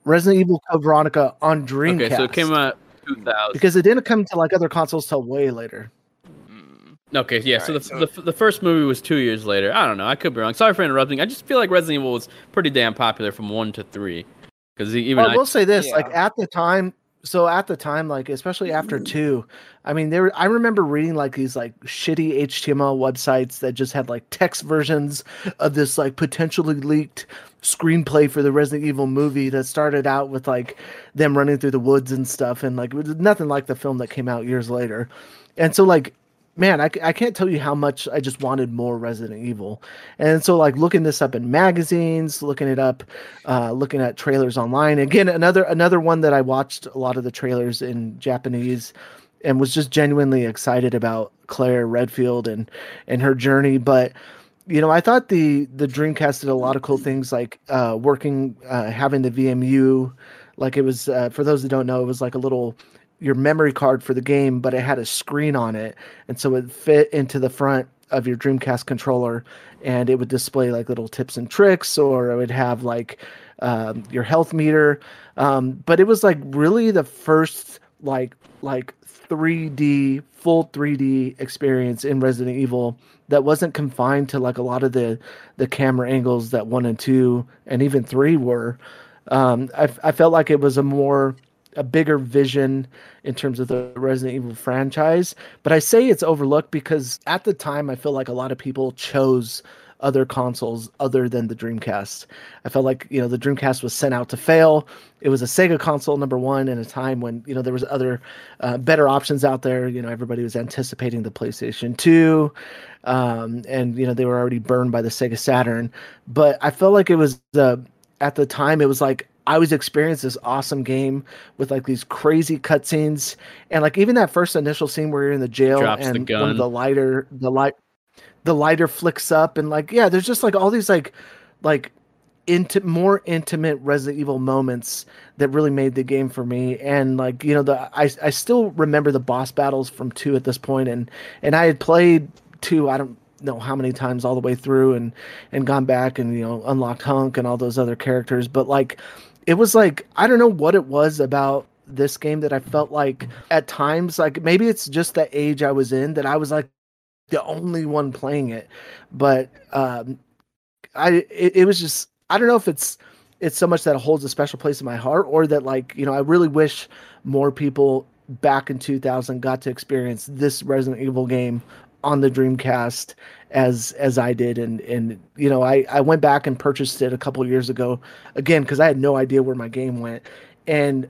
Resident Evil Code Veronica on Dreamcast. Okay, so it came out 2000. because it didn't come to like other consoles till way later. Mm, Okay, yeah. so, Alright, the, the the first movie was two years later. I don't know. I could be wrong. Sorry for interrupting. I just feel like Resident Evil was pretty damn popular from one to three. Because even Well, I I, will say this: like at the time, so at the time, like especially after mm. two, I mean, there. I remember reading like these like shitty HTML websites that just had like text versions of this like potentially leaked screenplay for the Resident Evil movie that started out with like them running through the woods and stuff, and like it was nothing like the film that came out years later. And so like man, I, I can't tell you how much I just wanted more Resident Evil. And so, like, looking this up in magazines, looking it up, uh, looking at trailers online. Again, another another one that I watched a lot of the trailers in Japanese and was just genuinely excited about Claire Redfield and and her journey. But you know, I thought the the Dreamcast did a lot of cool things, like uh, working, uh, having the VMU. Like it was, uh, for those that don't know, it was like a little your memory card for the game, but it had a screen on it, and so it fit into the front of your Dreamcast controller, and it would display like little tips and tricks, or it would have like um, your health meter. Um, but it was like really the first like like 3D full 3D experience in Resident Evil that wasn't confined to like a lot of the the camera angles that one and two and even three were. Um, I, I felt like it was a more a bigger vision in terms of the Resident Evil franchise. But I say it's overlooked because at the time I feel like a lot of people chose other consoles other than the Dreamcast. I felt like, you know, the Dreamcast was sent out to fail. It was a Sega console number 1 in a time when, you know, there was other uh, better options out there, you know, everybody was anticipating the PlayStation 2 um, and you know, they were already burned by the Sega Saturn, but I felt like it was the at the time it was like I was experiencing this awesome game with like these crazy cutscenes. And like even that first initial scene where you're in the jail Drops the and one of the lighter the light the lighter flicks up and like yeah there's just like all these like like into more intimate Resident Evil moments that really made the game for me. And like you know the I I still remember the boss battles from 2 at this point and and I had played 2 I don't know how many times all the way through and and gone back and you know unlocked Hunk and all those other characters. But like it was like I don't know what it was about this game that I felt like at times like maybe it's just the age I was in that I was like the only one playing it. But um I it, it was just I don't know if it's it's so much that it holds a special place in my heart or that like you know I really wish more people back in 2000 got to experience this Resident Evil game on the Dreamcast as as I did. And and you know I I went back and purchased it a couple years ago again cuz I had no idea where my game went. And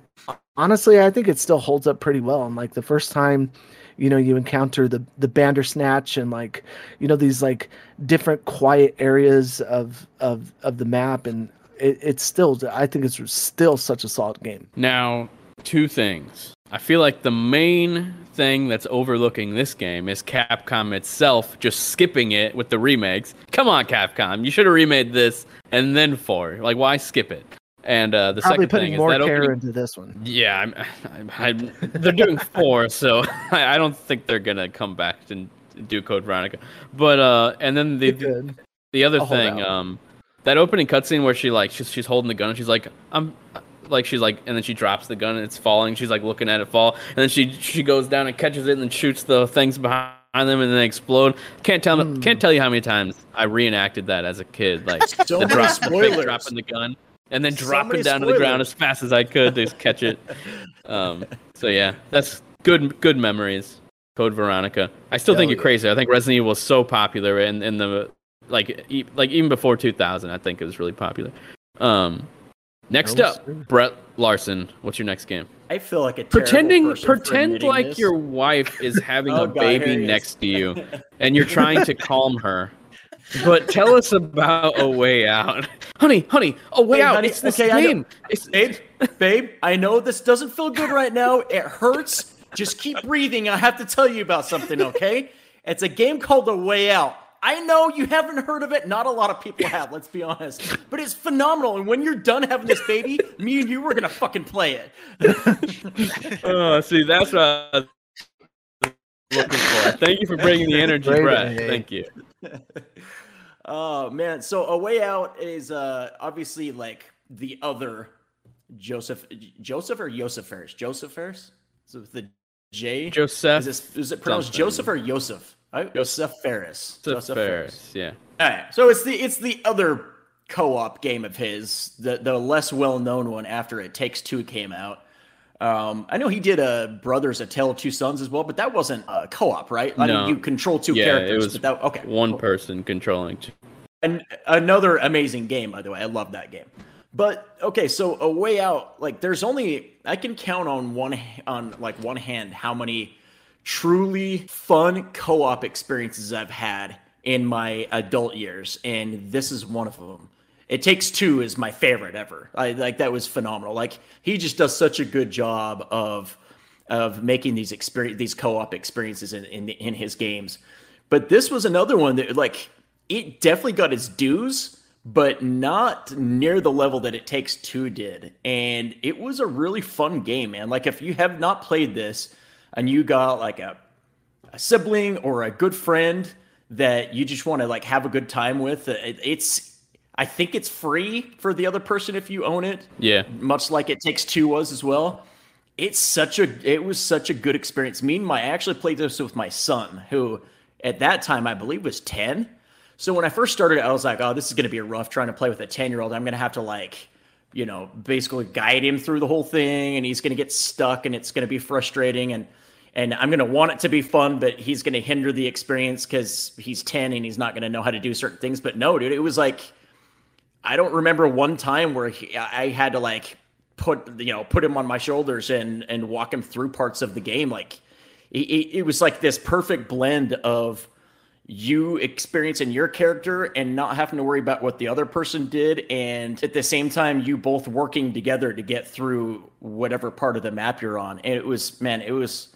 honestly I think it still holds up pretty well. And like the first time you know you encounter the the bandersnatch and like you know these like different quiet areas of of of the map and it, it's still i think it's still such a solid game. Now, two things. I feel like the main thing that's overlooking this game is Capcom itself just skipping it with the remakes. Come on, Capcom, you should have remade this and then four. Like, why skip it? And uh, the probably second putting thing is more that care opening. into this one Yeah, I'm, I'm, I'm, they're doing four, *laughs* so I, I don't think they're gonna come back and do Code Veronica. But uh, and then the could. the other I'll thing, um, that opening cutscene where she like she's she's holding the gun and she's like I'm like she's like and then she drops the gun and it's falling. She's like looking at it fall and then she she goes down and catches it and then shoots the things behind them and then they explode. Can't tell Hmm. can't tell you how many times I reenacted that as a kid. Like *laughs* So the drop, the dropping the gun and then So dropping down to the ground as fast as I could to catch it. *laughs* Um, so yeah, that's good good memories. Code Veronica. I still think Hell you're yeah. crazy. I think Resident Evil was so popular in, in the like e- like even before 2000, I think it was really popular. Um, next That up, true. Brett Larson. What's your next game? I feel like a Pretending person for pretend like this. your wife is *laughs* having Oh, a God, baby next to you, *laughs* and you're trying to calm her. But tell us about a way out, *laughs* honey. Honey, a way Hey, out. honey, it's this okay, I know- game. It's, babe, babe, I know this doesn't feel good right now. It hurts. Just keep breathing. I have to tell you about something, okay? It's a game called A Way Out. I know you haven't heard of it. Not a lot of people have, let's be honest. But it's phenomenal. And when you're done having this baby, me and you are going to fucking play it. *laughs* oh, see, that's what I was looking for. Thank you for bringing the energy, Great Brett. Thank you. *laughs* Oh, man. So A Way Out is uh, obviously like the other Joseph. Joseph or Joseph Ferris? Joseph Ferris? So with the J? Joseph. Is, this, is it pronounced something. Joseph or Joseph? Uh, Joseph Ferris. Joseph Ferris. Yeah. All right. So it's the it's the other co-op game of his, the the less well-known one after It Takes Two came out. Um, I know he did a Brothers: A Tale of Two Sons as well, but that wasn't a co-op, right? I No. mean, you control two Yeah, it characters, was but that okay. One person controlling. Two. And another amazing game, by the way. I love that game. But okay, so a way out, like there's only I can count on one on like one hand how many truly fun co-op experiences I've had in my adult years, and this is one of them. It Takes Two is my favorite ever. I like that was phenomenal. Like he just does such a good job of of making these experience these co-op experiences in, in in his games. But this was another one that like it definitely got its dues, but not near the level that it takes two did. And it was a really fun game, man. Like if you have not played this and you got like a a sibling or a good friend that you just want to like have a good time with, uh, it, it's I think it's free for the other person if you own it. Yeah. much like it takes two was as well. It's such a it was such a good experience. Me and my i actually played this with my son who at that time i believe was 10 so when i first started i was like oh this is going to be rough trying to play with a 10 year old i'm going to have to like you know basically guide him through the whole thing and he's going to get stuck and it's going to be frustrating. And and i'm going to want it to be fun but he's going to hinder the experience because he's 10 and he's not going to know how to do certain things but no dude it was like I don't remember one time where he, I had to like put you know put him on my shoulders and and walk him through parts of the game. Like it, it, was like this perfect blend of you experiencing your character and not having to worry about what the other person did, and at the same time you both working together to get through whatever part of the map you're on. And it was man, it was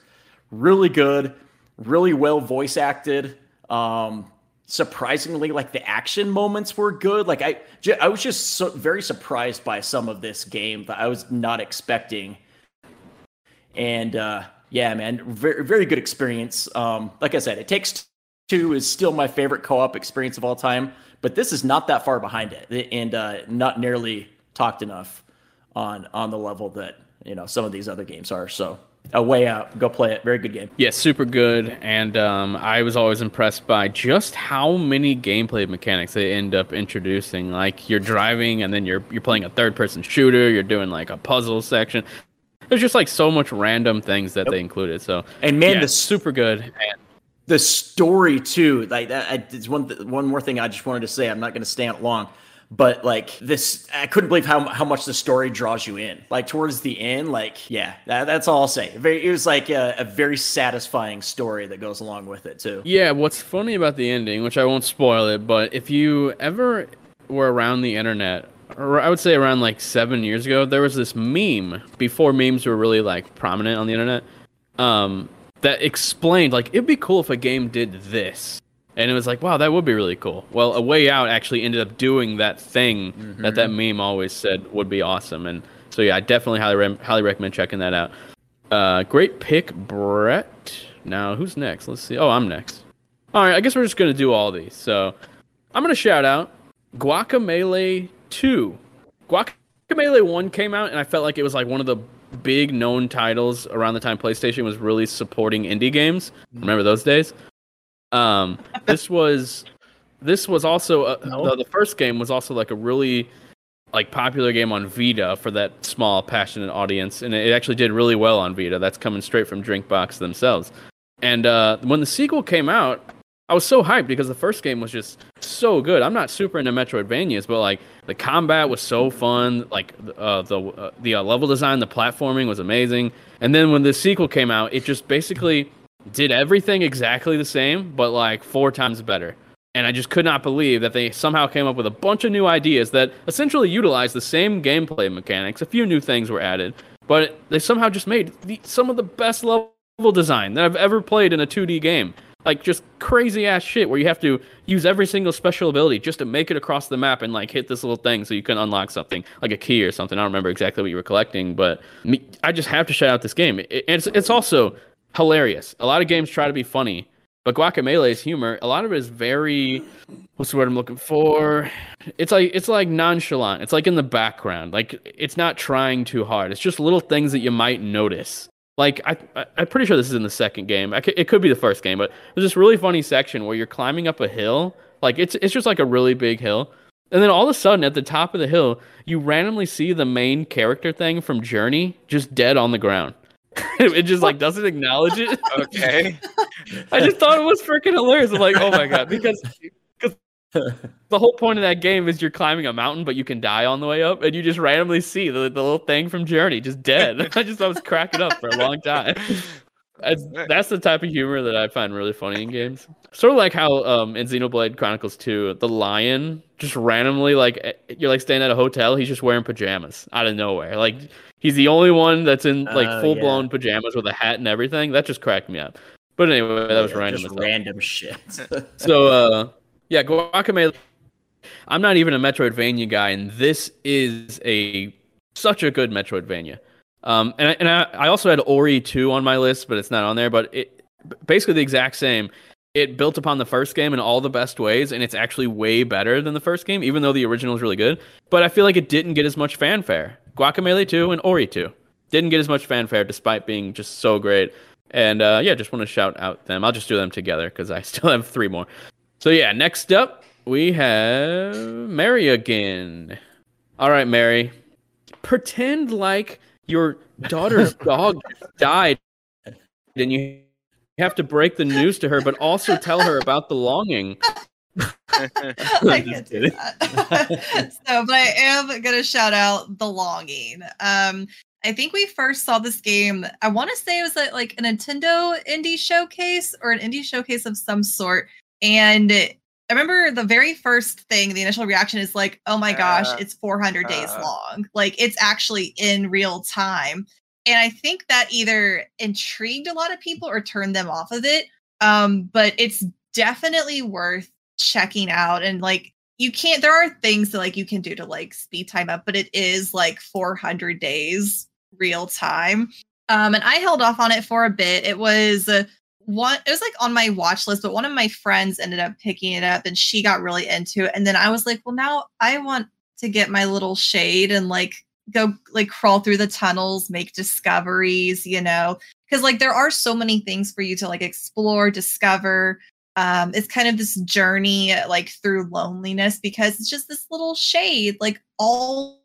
really good, really well voice acted. Um, surprisingly, like the action moments were good. Like I, I was just so very surprised by some of this game that I was not expecting. And uh, yeah, man, very very good experience. Um, like I said, it takes two is still my favorite co-op experience of all time, but this is not that far behind it, and uh, not nearly talked enough on on the level that you know some of these other games are. So a way out, go play it. Very good game. Yeah, super good. And um, I was always impressed by just how many gameplay mechanics they end up introducing. Like you're driving and then you're you're playing a third person shooter, you're doing like a puzzle section. There's just like so much random things that they included. So And man, yeah, the super good. And the story too like that it's one one more thing i just wanted to say i'm not going to stay on long but like this i couldn't believe how, how much the story draws you in. Like towards the end like yeah that, that's all i'll say. Very it was like a, a very satisfying story that goes along with it too. Yeah, what's funny about the ending, which I won't spoil it, but if you ever were around the internet, or I would say around like seven years ago, there was this meme before memes were really like prominent on the internet, um, that explained like it'd be cool if a game did this, and it was like, wow, that would be really cool. Well, A Way Out actually ended up doing that thing that that meme always said would be awesome, and so yeah, I definitely highly re- highly recommend checking that out. Uh, great pick, Brett. Now, who's next? Let's see. Oh, I'm next. All right, I guess we're just gonna do all these. So, I'm gonna shout out Guacamelee Two. Guacamelee One came out, and I felt like it was like one of the big known titles around the time PlayStation was really supporting indie games. Remember those days? Um, this was this was also a, No. the, the first game was also like a really like popular game on Vita for that small passionate audience, and it actually did really well on Vita. That's coming straight from Drinkbox themselves. And uh, when the sequel came out, I was so hyped because the first game was just so good. I'm not super into Metroidvanias, but like the combat was so fun. Like uh, the uh, the uh, level design, the platforming was amazing. And then when the sequel came out, it just basically did everything exactly the same, but like four times better. And I just could not believe that they somehow came up with a bunch of new ideas that essentially utilized the same gameplay mechanics. A few new things were added, but they somehow just made the, some of the best level design that I've ever played in a 2D game. Like just crazy ass shit where you have to use every single special ability just to make it across the map and like hit this little thing so you can unlock something like a key or something. I don't remember exactly what you were collecting, but I just have to shout out this game. It, it's it's also hilarious. A lot of games try to be funny, but Guacamelee's humor, a lot of it is very what's the word I'm looking for? It's like it's like nonchalant. It's like in the background. Like it's not trying too hard. It's just little things that you might notice. Like I, I am pretty sure this is in the second game. It could be the first game, but there's this really funny section where you're climbing up a hill. Like it's it's just like a really big hill, and then all of a sudden at the top of the hill, you randomly see the main character thing from Journey just dead on the ground. *laughs* it just like doesn't acknowledge it. *laughs* Okay. *laughs* I just thought it was freaking hilarious. I'm like, oh my god, because because the whole point of that game is you're climbing a mountain, but you can die on the way up, and you just randomly see the, the little thing from Journey just dead. I just I was cracking up for a long time. That's, that's the type of humor that I find really funny in games. Sort of like how um, in Xenoblade Chronicles 2, the lion just randomly like eh, you're like staying at a hotel, he's just wearing pajamas out of nowhere. Like he's the only one that's in like Oh, full blown yeah. pajamas with a hat and everything. That just cracked me up. But anyway, that was Yeah, random. Just random shit. *laughs* So uh yeah, Guacamelee I'm not even a Metroidvania guy, and this is a such a good Metroidvania. Um and I, and I, I also had Ori 2 on my list, but it's not on there, but it basically the exact same. It built upon the first game in all the best ways, and it's actually way better than the first game, even though the original is really good. But I feel like it didn't get as much fanfare. Guacamelee 2 and Ori 2 didn't get as much fanfare despite being just so great. And uh, yeah, just want to shout out them. I'll just do them together because I *laughs* still have three more. So yeah, next up we have Mary again. All right, Mary, pretend like your daughter's *laughs* dog died, and you have to break the news to her, but also tell her about the longing. *laughs* I can't do that. *laughs* so, but I am gonna shout out the longing. Um, I think we first saw this game. I want to say it was at like a Nintendo indie showcase or an indie showcase of some sort. And I remember the very first thing, the initial reaction is like, "Oh my gosh, Uh, it's 400 days uh. long! Like it's actually in real time." And I think that either intrigued a lot of people or turned them off of it. Um, but it's definitely worth checking out and like you can't there are things that like you can do to like speed time up but it is like 400 days real time. Um and i held off on it for a bit. It was uh, one it was like on my watch list but one of my friends ended up picking it up and she got really into it and then i was like well now i want to get my little shade and like go like crawl through the tunnels make discoveries you know? Because like there are so many things for you to like explore discover um it's kind of this journey like through loneliness because it's just this little shade like all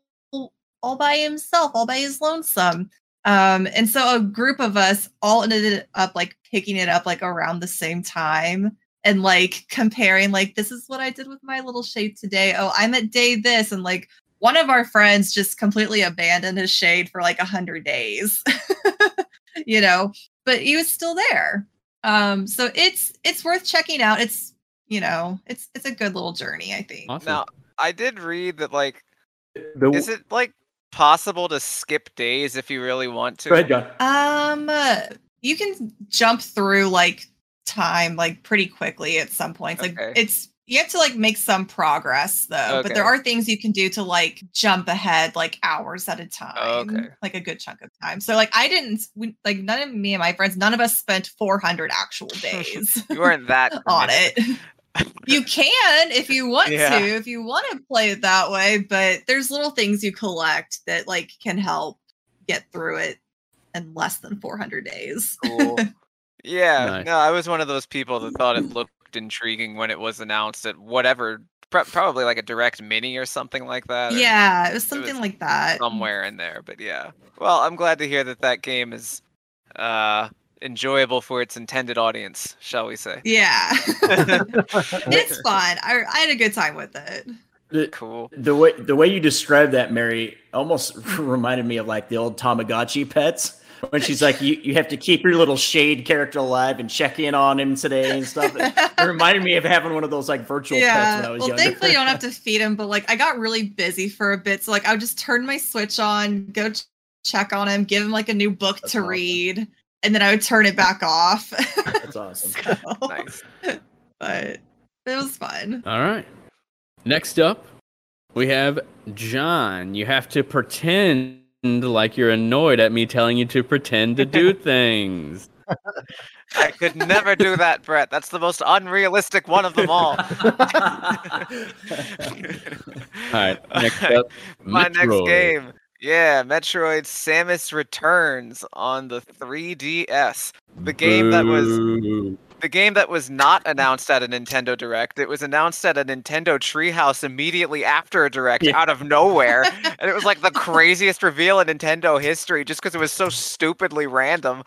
all by himself all by his lonesome. Um and so a group of us all ended up like picking it up like around the same time and like comparing like this is what i did with my little shade today. Oh i'm at day this. And like one of our friends just completely abandoned his shade for like a hundred days *laughs* you know but he was still there um so it's it's worth checking out it's you know it's it's a good little journey i think Awesome. now, I did read that like The- is it like possible to skip days if you really want to? Go ahead, John. um uh, you can jump through like time like pretty quickly at some points like Okay. it's you have to like make some progress though but there are things you can do to like jump ahead like hours at a time okay. like a good chunk of time so like i didn't we, like none of me and my friends none of us spent 400 actual *laughs* days You *laughs* weren't that on it. You can if you want *laughs* Yeah. to, if you want to play it that way, but there's little things you collect that like can help get through it in less than 400 days. Cool. Yeah, Nice. no, I was one of those people that thought it looked intriguing when it was announced at whatever, pr- probably like a direct mini or something like that. yeah, it was something was like that. somewhere in there. But yeah, well, I'm glad to hear that that game is uh enjoyable for its intended audience, shall we say? Yeah. *laughs* it's *laughs* fun. I, I had a good time with it. The, Cool. the way the way you described that, Mary, almost *laughs* reminded me of like the old Tamagotchi pets. When she's like, you, you have to keep your little shade character alive and check in on him today and stuff. It, it *laughs* reminded me of having one of those like virtual pets when I was Well, younger. thankfully, you don't have to *laughs* feed him, but like I got really busy for a bit. So, like, I would just turn my Switch on, go ch- check on him, give him like a new book That's to awesome. read, and then I would turn it back off. That's awesome. *laughs* So, Nice. But it was fun. All right. Next up, we have John. You have to pretend like you're annoyed at me telling you to pretend to do *laughs* things. I could never do that, Brett. That's the most unrealistic one of them all. *laughs* All right. *laughs* Next up, My next game. Yeah, Metroid Samus Returns on the 3DS. The game that was Boo. The game that was not announced at a Nintendo Direct. It was announced at a Nintendo Treehouse immediately after a Direct Yeah. out of nowhere. *laughs* and it was like the craziest reveal in Nintendo history just because it was so stupidly random.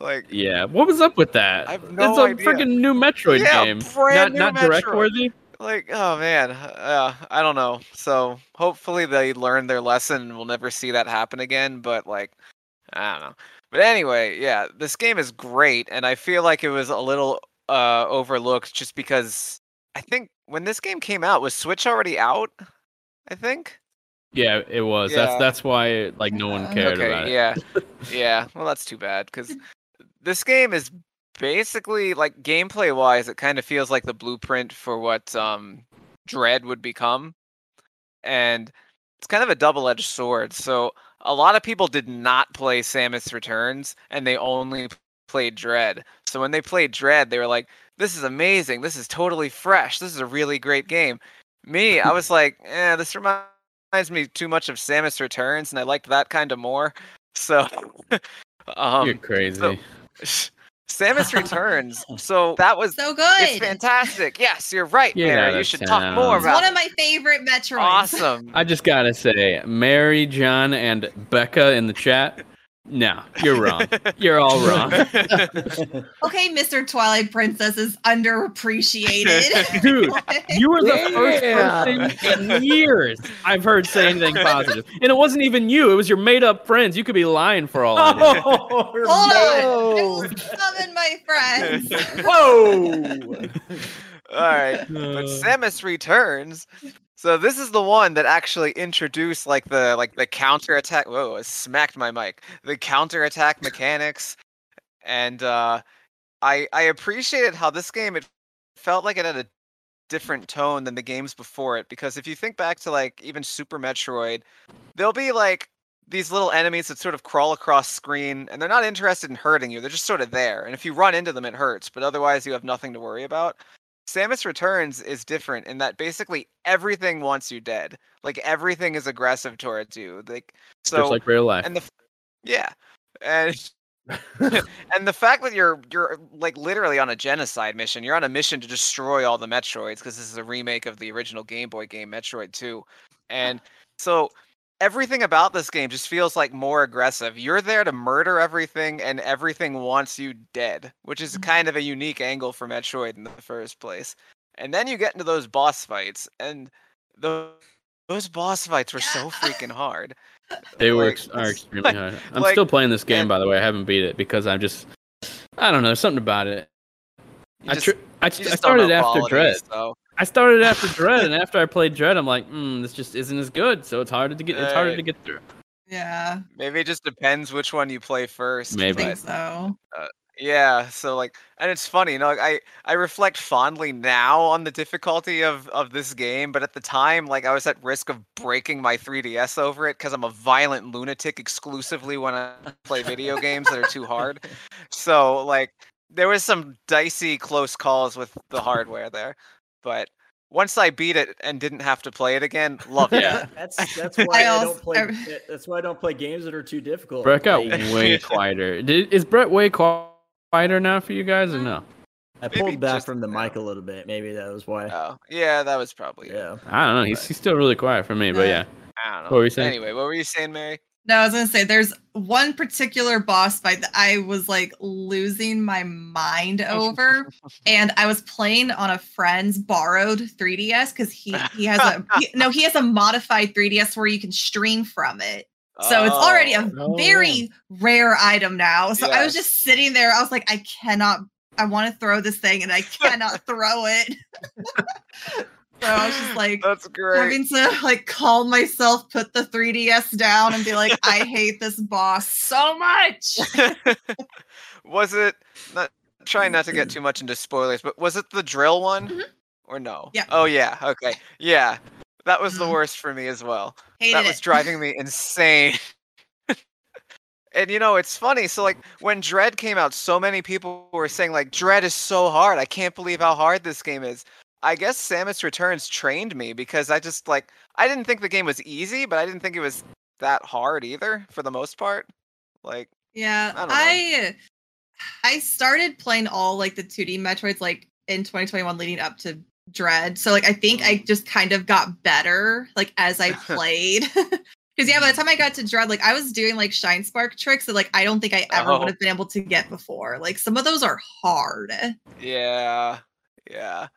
Like Yeah. What was up with that? I have no it's a idea. freaking new Metroid Yeah, game. brand not not direct worthy. like oh man uh, i don't know so hopefully they learned their lesson and we'll never see that happen again but like i don't know but anyway yeah this game is great and i feel like it was a little uh overlooked just because i think when this game came out was switch already out i think Yeah, it was. That's Yeah. that's why like no one Uh, cared okay about it. yeah *laughs* yeah well that's too bad because this game is basically like gameplay wise it kind of feels like the blueprint for what um dread would become and it's kind of a double-edged sword so a lot of people did not play samus returns and they only played dread. So when they played dread they were like this is amazing. This is totally fresh. This is a really great game. Me i was like eh, this reminds me too much of samus returns and i liked that kind of more. So *laughs* um You're crazy. so- *laughs* Samus Returns. So that was So good. it's fantastic. Yes, you're right, Get Mary. You of should talk town. more It's about one of my favorite Metroids. Awesome. I just gotta say, Mary, John, and Becca in the chat. No, you're wrong. You're all wrong, *laughs* Okay, Mr. Twilight Princess is underappreciated. dude. You were the first person in years I've heard say anything positive, and it wasn't even you. It was your made-up friends. You could be lying for all I know. Oh, Hold on. I No. will summon my friends. Whoa! All right. But uh. Samus Returns. So this is the one that actually introduced like the like the counter attack. Whoa! I smacked my mic. The counter attack *laughs* mechanics, and uh, I I appreciated how this game it felt like it had a different tone than the games before it. Because if you think back to like even Super Metroid, there'll be like these little enemies that sort of crawl across screen, and they're not interested in hurting you. They're just sort of there, and if you run into them, it hurts. But otherwise, you have nothing to worry about. Samus Returns is different in that basically everything wants you dead. Like everything is aggressive towards you. Like so Just like real life. and the yeah. And *laughs* *laughs* and the fact that you're you're like literally on a genocide mission. You're on a mission to destroy all the Metroids because this is a remake of the original Game Boy game Metroid 2. And so everything about this game just feels like more aggressive. You're there to murder everything and everything wants you dead, which is Mhm. kind of a unique angle for Metroid in the first place. And then you get into those boss fights and the those boss fights were so freaking hard. They were like, ex- are *laughs* extremely hard. I'm like- still playing this game, and- by the way. I haven't beat it because I'm just, I don't know. There's something about it. You I, just- tr- I, you st- just I started after quality, Dread. So. I started after Dread, and after I played Dread, I'm like, mm, this just isn't as good. So it's harder to get. It's harder to get through. Yeah, Maybe it just depends which one you play first. I Maybe. think but- so. Yeah, so like, and it's funny, you know, like I I reflect fondly now on the difficulty of of this game, but at the time, like I was at risk of breaking my 3DS over it because I'm a violent lunatic exclusively when I play video games that are too hard. *laughs* So like, there was some dicey close calls with the hardware there, but once I beat it and didn't have to play it again, loved it. Yeah. *laughs* That's *laughs* that's why I, also- don't play. Er that's why I don't play games that are too difficult. Brett got I, way *laughs* quieter. Did, is Brett way qui- quieter now for you guys or no? I Maybe pulled back just- from the mic a little bit. Maybe that was why. Oh, yeah, that was probably it. Yeah. I don't know. He's, he's still really quiet for me, but yeah. I don't know. What were you saying? Anyway, what were you saying, Mary? No, I was gonna say there's one particular boss fight that I was like losing my mind over, *laughs* and I was playing on a friend's borrowed 3DS because he he has a he, no he has a modified 3DS where you can stream from it. So it's oh, already a Oh, very rare item now. So I was just sitting there. I was like, I cannot. I want to throw this thing, and I cannot *laughs* throw it. So I was just like That's great. having to like calm myself, put the 3DS down, and be like, *laughs* I hate this boss so much. *laughs* was it not trying not to get too much into spoilers, but was it the drill one? Mhm. Or no? Yeah. Oh yeah, okay. Yeah. That was the Mhm. worst for me as well. Hated that was it. driving me insane. *laughs* and you know, it's funny. So like when Dread came out, so many people were saying like Dread is so hard. I can't believe how hard this game is. I guess Samus Returns trained me because I just like I didn't think the game was easy, but I didn't think it was that hard either for the most part. Like Yeah, I. I I started playing all like the 2D Metroids like in 2021 leading up to Dread. So like I think I Mm. just kind of got better like as I *laughs* played. *laughs* Because yeah, by the time I got to Dread, like I was doing like Shine Spark tricks that like I don't think I ever Oh. would have been able to get before. Like some of those are hard. Yeah. Yeah.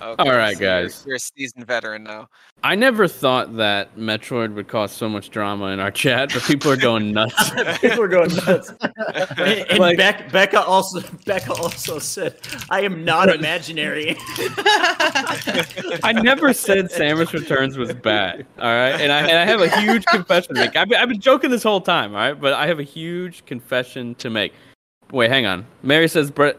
Okay, All right, so you're- guys. You're, a seasoned veteran now. I never thought that Metroid would cause so much drama in our chat, but people are going nuts. *laughs* People are going nuts. And, *laughs* and Like- Bec- Becca also *laughs* Becca also said, "I am not imaginary." I never said Samus Returns was bad. All right, and I and I have a huge confession to make. I've been, I've been joking this whole time. All right, but I have a huge confession to make. Wait, hang on. Mary says, "Brett,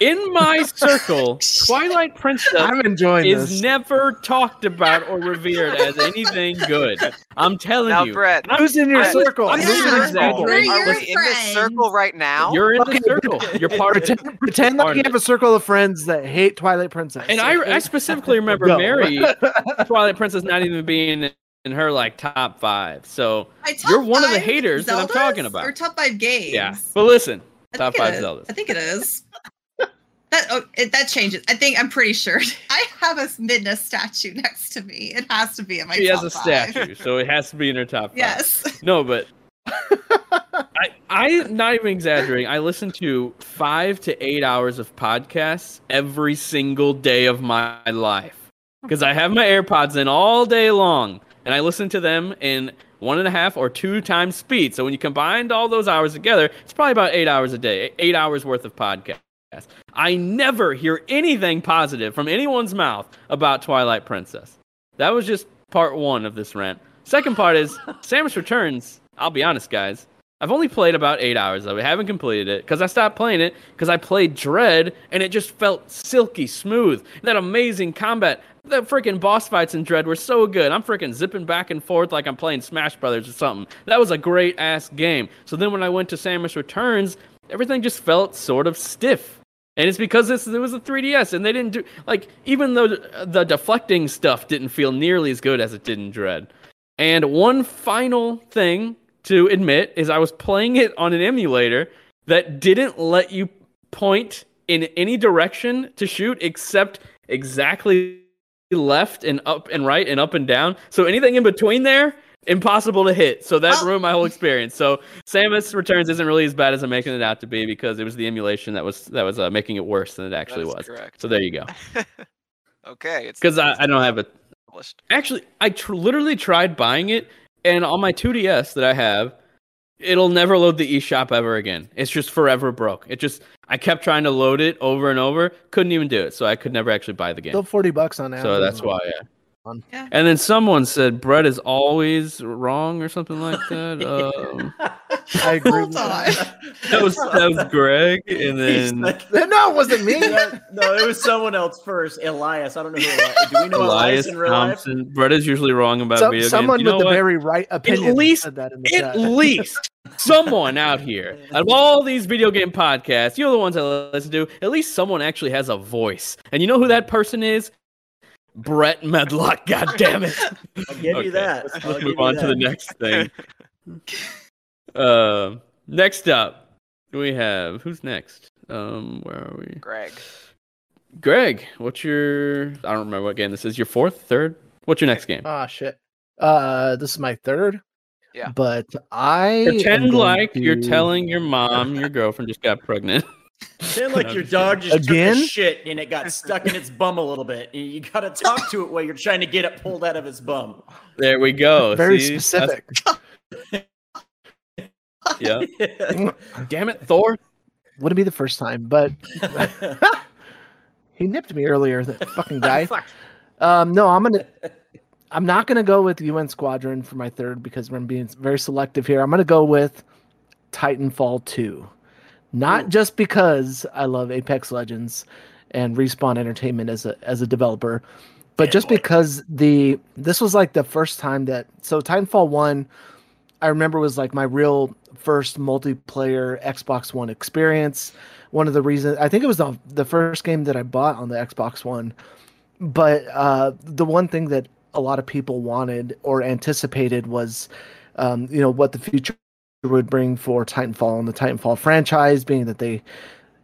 in my circle, Twilight Princess I'm enjoying is this. never talked about or revered as anything good. I'm telling Now, you. Brett, Who's in your I- circle? I'm Who's in not your exaggerating. circle? We're we in this circle right now? You're in Okay, the circle. You're part of it. Pretend, pretend like you have a circle of friends that hate Twilight Princess. And I. I specifically remember Go. Mary, *laughs* Twilight Princess, not even being in her like top five. So top You're one of the five haters that I'm talking about. Or top five games. yeah. But listen, I top five is. Zeldas. I think it is. That oh, it, that changes. I think I'm pretty sure. *laughs* I have a Midna statue next to me. It has to be in my She top has a five. statue, so it has to be in her top five. Yes. No, but *laughs* I I not even exaggerating. I listen to five to eight hours of podcasts every single day of my life because I have my AirPods in all day long, and I listen to them in one and a half or two times speed. So when you combine all those hours together, it's probably about eight hours a day, eight hours worth of podcast. I never hear anything positive from anyone's mouth about Twilight Princess. That was just part one of this rant. Second part is *laughs* Samus Returns. I'll be honest, guys. I've only played about eight hours of it. Haven't completed it because I stopped playing it because I played Dread and it just felt silky smooth. That amazing combat. The freaking boss fights in Dread were so good. I'm freaking zipping back and forth like I'm playing Smash Brothers or something. That was a great ass game. So then when I went to Samus Returns, everything just felt sort of stiff. And it's because this it was a 3DS and they didn't do like even though the deflecting stuff didn't feel nearly as good as it did in Dread. And one final thing to admit is I was playing it on an emulator that didn't let you point in any direction to shoot except exactly left and up and right and up and down. So anything in between there, impossible to hit. So that Oh. ruined my whole experience. So Samus Returns isn't really as bad as I'm making it out to be because it was the emulation that was that was uh, making it worse than it actually That was. correct. So there you go. *laughs* okay, it's Because I, I don't have a published. Actually, I tr- literally tried buying it, and on my 2DS that I have, it'll never load the eShop ever again. It's just forever broke. It just I kept trying to load it over and over, couldn't even do it, so I could never actually buy the game. Still forty bucks on Amazon. So that's why. Yeah. Fun. Yeah. And then someone said Brett is always wrong or something like *laughs* that. Um, I agree. Hold on. that. *laughs* that was that was Greg, and then like- *laughs* No, it wasn't me. no, no, it was someone else first. Elias. I don't know who. Elias. Do we know Elias, Elias in real life? Thompson. Brett is usually wrong about So- video someone games. You with the what? very right opinion At least- said that in the at chat. least someone out here out of all these video game podcasts you're the ones that listen to at least someone actually has a voice and you know who that person is brett medlock god damn it I'll give Okay, you that. let's, I'll let's move you on to the next thing um *laughs* next up we have who's next um where are we Greg. greg what's your i don't remember what game this is your fourth third what's your next game Ah shit. Uh, this is my third. Yeah. But I Pretend going like you're telling your mom your girlfriend just got pregnant. *laughs* Pretend like your dog just Again? took a shit and it got stuck in its bum a little bit. You- You gotta talk to it while you're trying to get it pulled out of its bum. There we go. very See? specific. That's- Yeah. *laughs* Damn it, Thor. Wouldn't be the first time, but *laughs* he nipped me earlier. That fucking *laughs* guy. Fuck. Um, no, I'm gonna. I'm not gonna go with UN Squadron for my third because I'm being very selective here. I'm gonna go with Titanfall 2. Not just because I love Apex Legends and Respawn Entertainment as a as a developer, but just Fanboy. because the this was like the first time that so Titanfall 1 I remember was like my real first multiplayer Xbox One experience. One of the reasons I think it was the the first game that I bought on the Xbox One. But uh, the one thing that a lot of people wanted or anticipated was, um, you know, what the future would bring for Titanfall and the Titanfall franchise, being that they,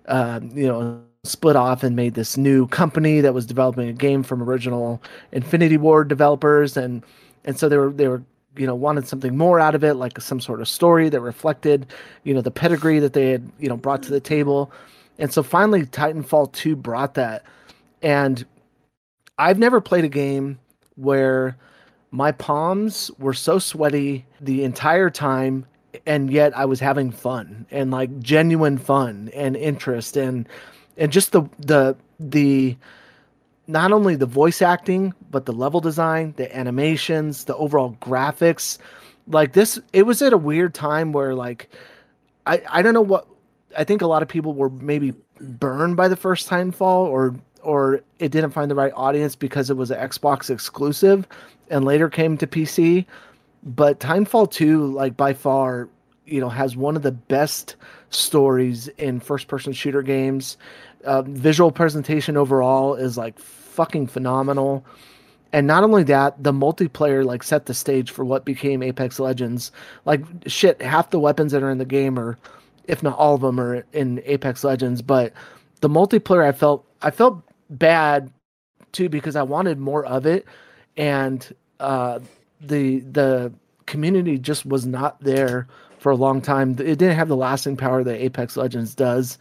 uh, you know, split off and made this new company that was developing a game from original Infinity Ward developers, and and so they were they were you know wanted something more out of it, like some sort of story that reflected, you know, the pedigree that they had you know brought to the table, and so finally Titanfall two brought that, and I've never played a game where my palms were so sweaty the entire time and yet I was having fun and like genuine fun and interest and and just the the the not only the voice acting but the level design, the animations, the overall graphics. Like this it was at a weird time where like I I don't know what I think a lot of people were maybe burned by the first Titanfall or or it didn't find the right audience because it was an Xbox exclusive and later came to PC. But Titanfall 2, like by far, you know, has one of the best stories in first person shooter games. Uh, visual presentation overall is like fucking phenomenal. And not only that, the multiplayer like set the stage for what became Apex Legends. Like shit, half the weapons that are in the game are, if not all of them, are in Apex Legends. But the multiplayer, I felt I felt bad too because I wanted more of it, and uh, the the community just was not there for a long time. It didn't have the lasting power that Apex Legends does,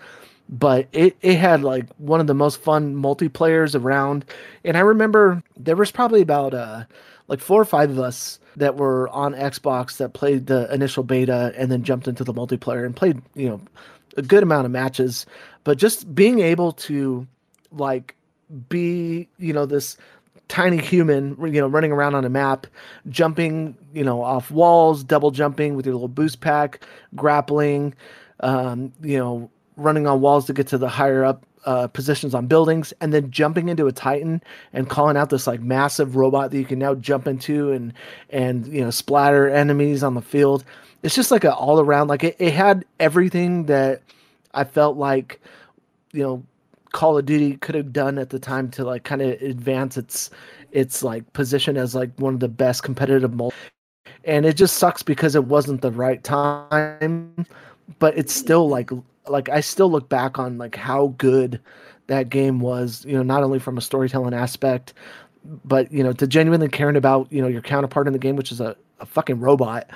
but it it had like one of the most fun multiplayers around. And I remember there was probably about uh like four or five of us that were on Xbox that played the initial beta and then jumped into the multiplayer and played, you know, a good amount of matches. But just being able to like be, you know, this tiny human, you know, running around on a map, jumping, you know, off walls, double jumping with your little boost pack, grappling, um, you know, running on walls to get to the higher up uh, positions on buildings, and then jumping into a Titan and calling out this like massive robot that you can now jump into and and you know splatter enemies on the field. It's just like an all around like it, it had everything that I felt like you know Call of Duty could have done at the time to like kind of advance its its like position as like one of the best competitive multi. And it just sucks because it wasn't the right time, but it's mm. still like like I still look back on like how good that game was, you know, not only from a storytelling aspect, but you know, to genuinely caring about, you know, your counterpart in the game, which is a, a fucking robot.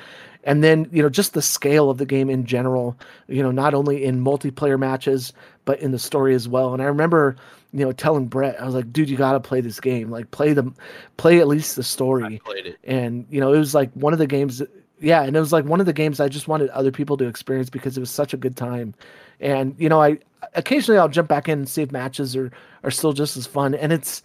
And then, you know, just the scale of the game in general, you know, not only in multiplayer matches, but in the story as well. And I remember, you know, telling Brett, I was like, dude, you gotta play this game. Like play the play at least the story played it. and you know it was like one of the games yeah and it was like one of the games i just wanted other people to experience because it was such a good time and you know i occasionally i'll jump back in and see if matches are are still just as fun and it's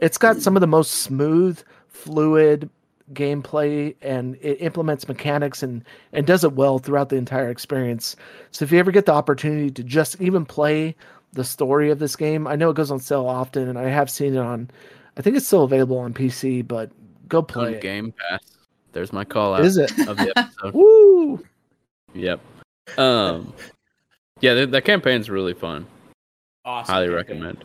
it's got some of the most smooth fluid gameplay and it implements mechanics and and does it well throughout the entire experience so if you ever get the opportunity to just even play the story of this game i know it goes on sale often and i have seen it on i think it's still available on pc but go play On it. Game Pass. There's my call out Is it? of the episode. *laughs* Woo! yep. Um. Yeah, that, that campaign's really fun. Awesome. Highly campaign. recommend.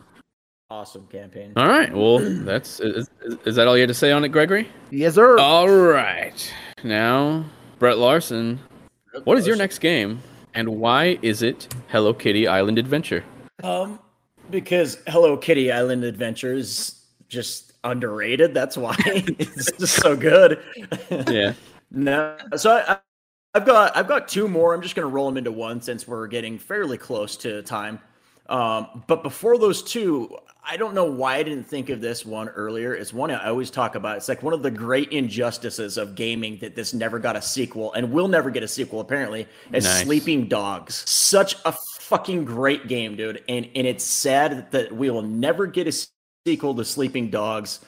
Awesome campaign. All right. Well, that's is, is, is that all you had to say on it, Gregory? Yes, sir. All right. Now, Brett Larson, what is your next game, and why is it Hello Kitty Island Adventure? Um, because Hello Kitty Island Adventure is just underrated. That's why *laughs* it's just so good. Yeah. *laughs* No, so I, I've got I've got two more. I'm just going to roll them into one since we're getting fairly close to time. Um, but before those two, I don't know why I didn't think of this one earlier. It's one I always talk about. It's like one of the great injustices of gaming that this never got a sequel and will never get a sequel, apparently, is Nice. Sleeping Dogs. Such a fucking great game, dude. And and it's sad that we will never get a sequel to Sleeping Dogs.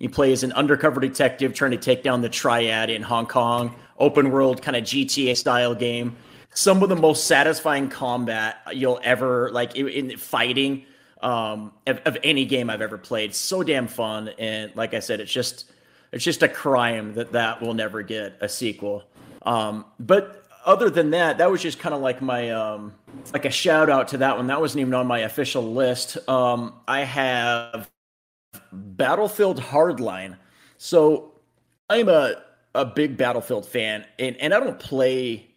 You play as an undercover detective trying to take down the triad in Hong Kong, open world kind of GTA style game. Some of the most satisfying combat you'll ever like in, in fighting um, of, of any game I've ever played. So damn fun, and like I said, it's just it's just a crime that that will never get a sequel. Um, but other than that, that was just kind of like my um, like a shout out to that one. That wasn't even on my official list. Um, I have Battlefield Hardline. So I'm a a big Battlefield fan, and, and I don't play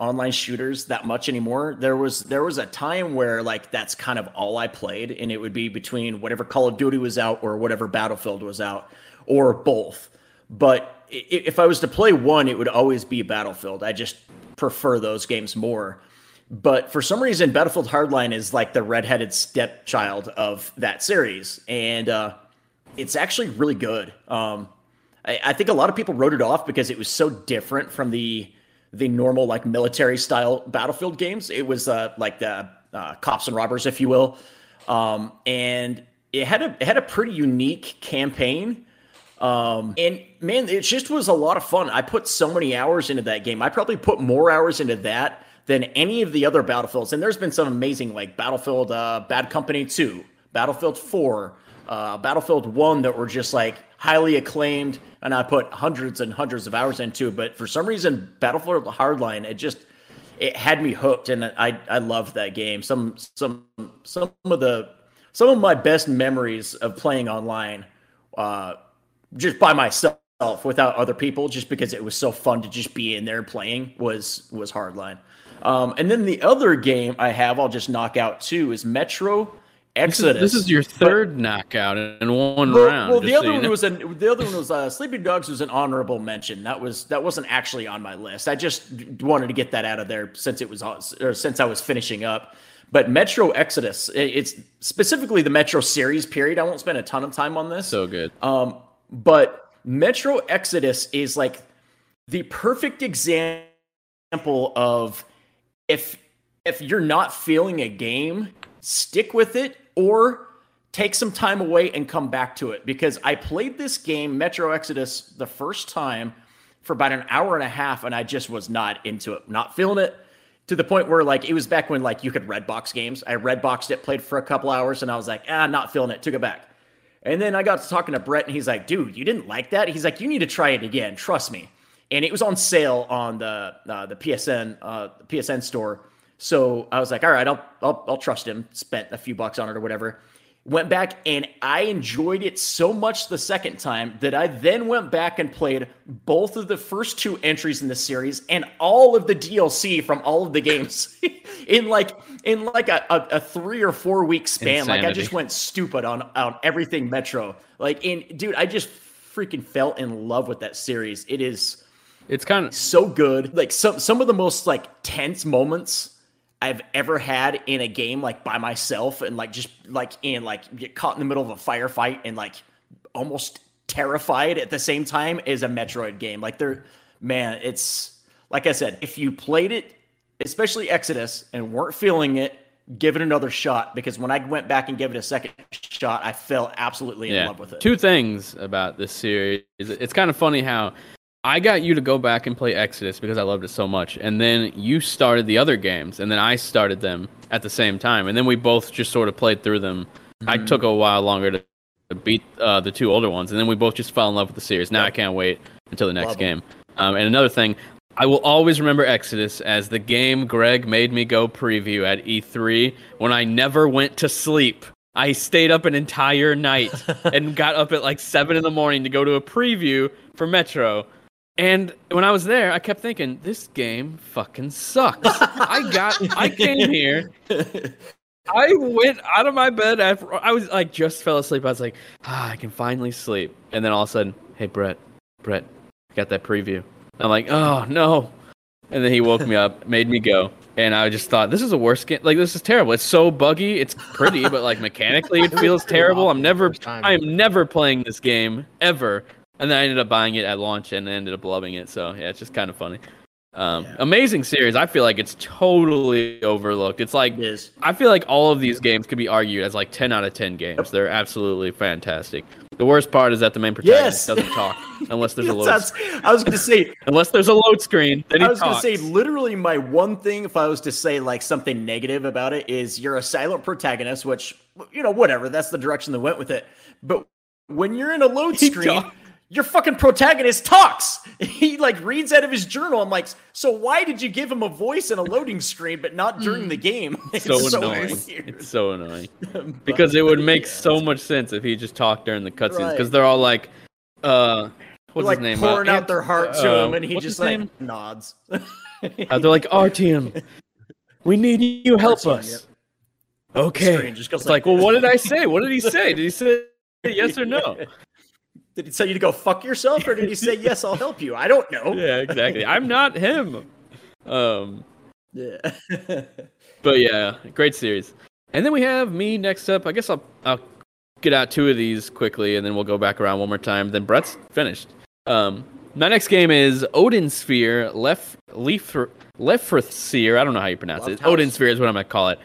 online shooters that much anymore. There was there was a time where like that's kind of all I played, and it would be between whatever Call of Duty was out or whatever Battlefield was out, or both. But if I was to play one, it would always be Battlefield. I just prefer those games more. But for some reason, Battlefield Hardline is like the redheaded stepchild of that series, and uh, it's actually really good. Um, I, I think a lot of people wrote it off because it was so different from the the normal like military style Battlefield games. It was uh, like the uh, cops and robbers, if you will, um, and it had a it had a pretty unique campaign. Um, and man, it just was a lot of fun. I put so many hours into that game. I probably put more hours into that than any of the other Battlefields. And there's been some amazing like Battlefield uh, Bad Company 2, Battlefield 4, uh, Battlefield 1 that were just like highly acclaimed. And I put hundreds and hundreds of hours into. But for some reason, Battlefield Hardline, it just it had me hooked, and I I loved that game. Some some some of the some of my best memories of playing online, uh, just by myself without other people, just because it was so fun to just be in there playing was was Hardline. Um, and then the other game I have, I'll just knock out too, is Metro This Exodus. is, this is your But- third knockout in one well, round. well, the other you one know. was an the other one was uh, Sleeping Dogs was an honorable mention. That was that wasn't actually on my list. I just wanted to get that out of there since it was on, or since I was finishing up. But Metro Exodus, it's specifically the Metro series. Period. I won't spend a ton of time on this. so good. Um, but Metro Exodus is like the perfect example of if if you're not feeling a game, stick with it or take some time away and come back to it because I played this game Metro Exodus the first time for about an hour and a half and I just was not into it, not feeling it to the point where like it was back when like you could red box games. I red boxed it, played for a couple hours and I was like, "Ah, not feeling it." Took it back. And then I got to talking to Brett, and he's like, "Dude, you didn't like that?" He's like, "You need to try it again. Trust me." And it was on sale on the uh, the PSN uh, PSN store. So I was like, "All right, I'll, I'll I'll trust him." Spent a few bucks on it or whatever. Went back and I enjoyed it so much the second time that I then went back and played both of the first two entries in the series and all of the DLC from all of the games *laughs* in like in like a, a, a three or four week span. Like I just went stupid on on everything Metro. Like in dude, I just freaking fell in love with that series. It is It's kind of so good. Like some some of the most like tense moments I've ever had in a game, like by myself, and like just like in like get caught in the middle of a firefight and like almost terrified at the same time is a Metro game. Like they're man, it's like I said, if you played it, especially Exodus, and weren't feeling it, give it another shot because when I went back and gave it a second shot, I fell absolutely in yeah. love with it. Two things about this series. It's kind of funny how I got you to go back and play Exodus because I loved it so much, and then you started the other games, and then I started them at the same time, and then we both just sort of played through them. I Mhm. took a while longer to, beat uh, the two older ones, and then we both just fell in love with the series. Now Yep. I can't wait until the next Love game. Um, and another thing, I will always remember Exodus as the game Greg made me go preview at E3 when I never went to sleep. I stayed up an entire night *laughs* and got up at like seven in the morning to go to a preview for Metro. And when I was there, I kept thinking, this game fucking sucks. I got, I came here, I went out of my bed after I was like just fell asleep. I was like, ah, I can finally sleep. And then all of a sudden, hey Brett, Brett, got that preview. I'm like, oh no. And then he woke me up, made me go. And I just thought, this is a worse game. Like, this is terrible. It's so buggy. It's pretty, but like mechanically, it feels terrible. I'm never, I am never playing this game ever. And then I ended up buying it at launch and ended up loving it. So yeah, it's just kind of funny. Um, Yeah. Amazing series. I feel like it's totally overlooked. It's like It. I feel like all of these games could be argued as like 10 out of 10 games. They're absolutely fantastic. The worst part is that the main protagonist Yes. doesn't talk *laughs* unless there's a load That's- I was gonna say *laughs* unless there's a load screen. Then he I was gonna say literally my one thing if I was to say like something negative about it is you're a silent protagonist, which you know, whatever, that's the direction they went with it. But when you're in a load *laughs* He screen, talk- your fucking protagonist talks. *laughs* He like reads out of his journal. I'm like, so why did you give him a voice in a loading screen, but not during the game? *laughs* It's so annoying. weird. It's so annoying *laughs* But, because it would make yeah. so much sense if he just talked during the cutscenes Right. because they're all like, uh, what's like his name? pouring Uh, out their heart to uh, him, and he just his like name? nods. Uh, they're like, Artyom, we need you help Artyom, us. yep. Okay. Screen just goes It's like, well, what did I say? What did he say? Did he say yes or no? Did he tell you to go fuck yourself, or did he say yes? I'll help you. I don't know. *laughs* Yeah, exactly. I'm not him. Um, Yeah. *laughs* but yeah, great series. And then we have me next up. I guess I'll I'll get out two of these quickly, and then we'll go back around one more time. Then Brett's finished. Um, my next game is Odin Sphere Left Leaf Lefrithseer. I don't know how you pronounce it. Lofthouse? Odin Sphere is what I'm gonna call it.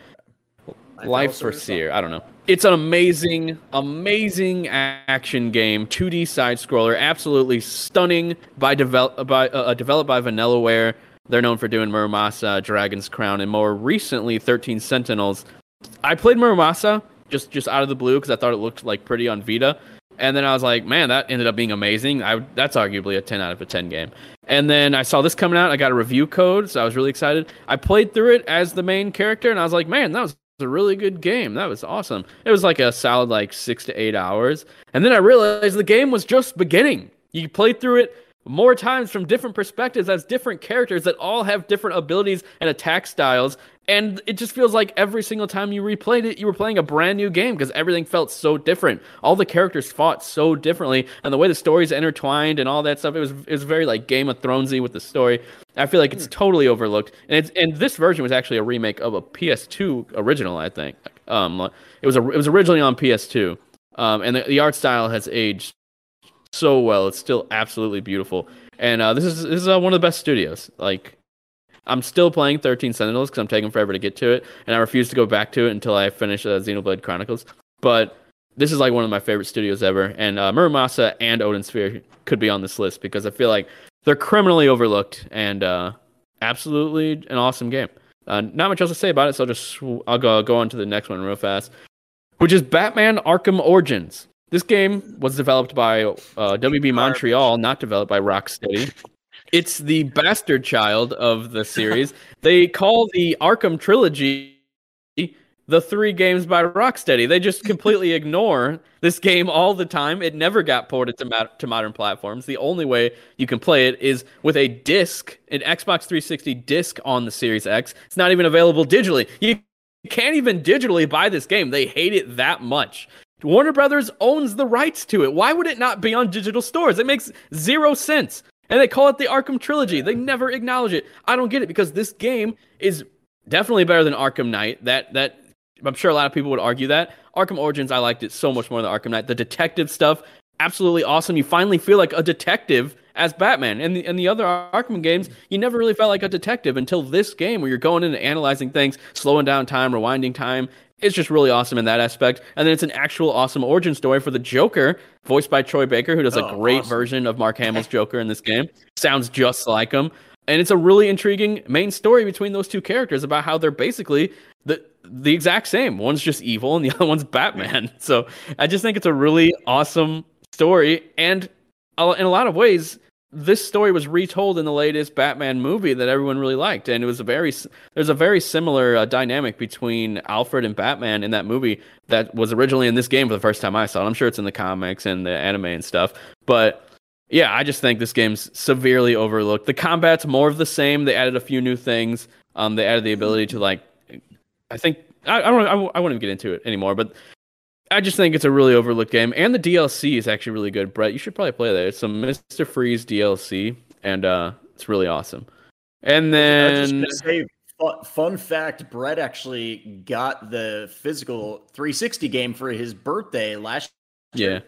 Life for Seer. I don't know. It's an amazing, amazing action game, 2D side scroller, absolutely stunning. By develop by uh, uh, developed by Vanillaware. They're known for doing Muramasa, Dragon's Crown, and more recently 13 Sentinels. I played Muramasa just just out of the blue because I thought it looked like pretty on Vita, and then I was like, man, that ended up being amazing. I that's arguably a 10 out of a 10 game. And then I saw this coming out. I got a review code, so I was really excited. I played through it as the main character, and I was like, man, that was a really good game. That was awesome. It was like a solid like six to eight hours, and then I realized the game was just beginning. You played through it more times from different perspectives as different characters that all have different abilities and attack styles. And it just feels like every single time you replayed it, you were playing a brand new game because everything felt so different. All the characters fought so differently, and the way the stories intertwined and all that stuff, it was it was very like Game of Thronesy with the story. I feel like it's totally overlooked, and it's and this version was actually a remake of a PS2 original, I think. Um, it was a, it was originally on PS2, um, and the, the art style has aged so well. It's still absolutely beautiful. And uh, this is this is uh, one of the best studios. Like, I'm still playing 13 Sentinels because I'm taking forever to get to it, and I refuse to go back to it until I finish uh, Xenoblade Chronicles. But this is like one of my favorite studios ever, and uh, Muramasa and Odin Sphere could be on this list because I feel like they're criminally overlooked and uh, absolutely an awesome game. Uh, not much else to say about it, so I'll just sw- I'll go go on to the next one real fast, which is Batman Arkham Origins. This game was developed by uh, WB Montreal, not developed by Rocksteady. It's the bastard child of the series. they call the Arkham trilogy the three games by Rocksteady. They just completely *laughs* ignore this game all the time. It never got ported to, ma- to modern platforms. The only way you can play it is with a disc, an Xbox 360 disc on the Series X. It's not even available digitally. You can't even digitally buy this game. They hate it that much. Warner Brothers owns the rights to it. Why would it not be on digital stores? It makes zero sense. And they call it the Arkham Trilogy. They never acknowledge it. I don't get it because this game is definitely better than Arkham Knight. That that I'm sure a lot of people would argue that. Arkham Origins, I liked it so much more than Arkham Knight. The detective stuff, absolutely awesome. You finally feel like a detective as Batman. And the, and the other Arkham games, you never really felt like a detective until this game where you're going in and analyzing things, slowing down time, rewinding time. It's just really awesome in that aspect. And then it's an actual awesome origin story for the Joker, voiced by Troy Baker, who does a Oh, great awesome. version of Mark Hamill's *laughs* Joker in this game. Sounds just like him. And it's a really intriguing main story between those two characters about how they're basically the the exact same. One's just evil and the *laughs* other one's Batman. So I just think it's a really awesome story. And in a lot of ways, this story was retold in the latest Batman movie that everyone really liked, and it was a very there's a very similar uh, dynamic between Alfred and Batman in that movie that was originally in this game for the first time I saw it. I'm sure it's in the comics and the anime and stuff, but yeah, I just think this game's severely overlooked. The combat's more of the same. They added a few new things. Um, they added the ability to like, I think I, I don't I, I won't get into it anymore, but I just think it's a really overlooked game, and the DLC is actually really good. Brett, you should probably play that. It's some Mister Freeze DLC, and uh, It's really awesome. And I was just then say, fu- fun fact: Brett actually got the physical 360 game for his birthday last year. yeah, year,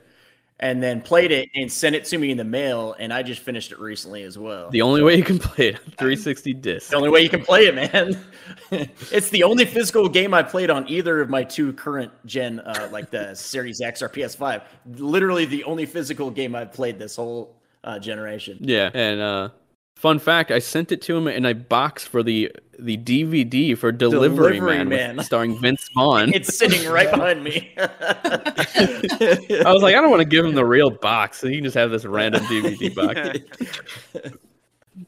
and then played it and sent it to me in the mail, and I just finished it recently as well. the only way you can play it *laughs* 360 disc. the only way you can play it, man. *laughs* it's the only physical game I played on either of my two current gen, uh, like the *laughs* Series X or PS5. Literally the only physical game I've played this whole uh, generation. Yeah, and uh, fun fact, I sent it to him in a box for the the DVD for Delivery, Delivery Man, with- Man. starring Vince Vaughn. It's sitting right behind me. I was like, I don't want to give him the real box, so he can just have this random DVD box.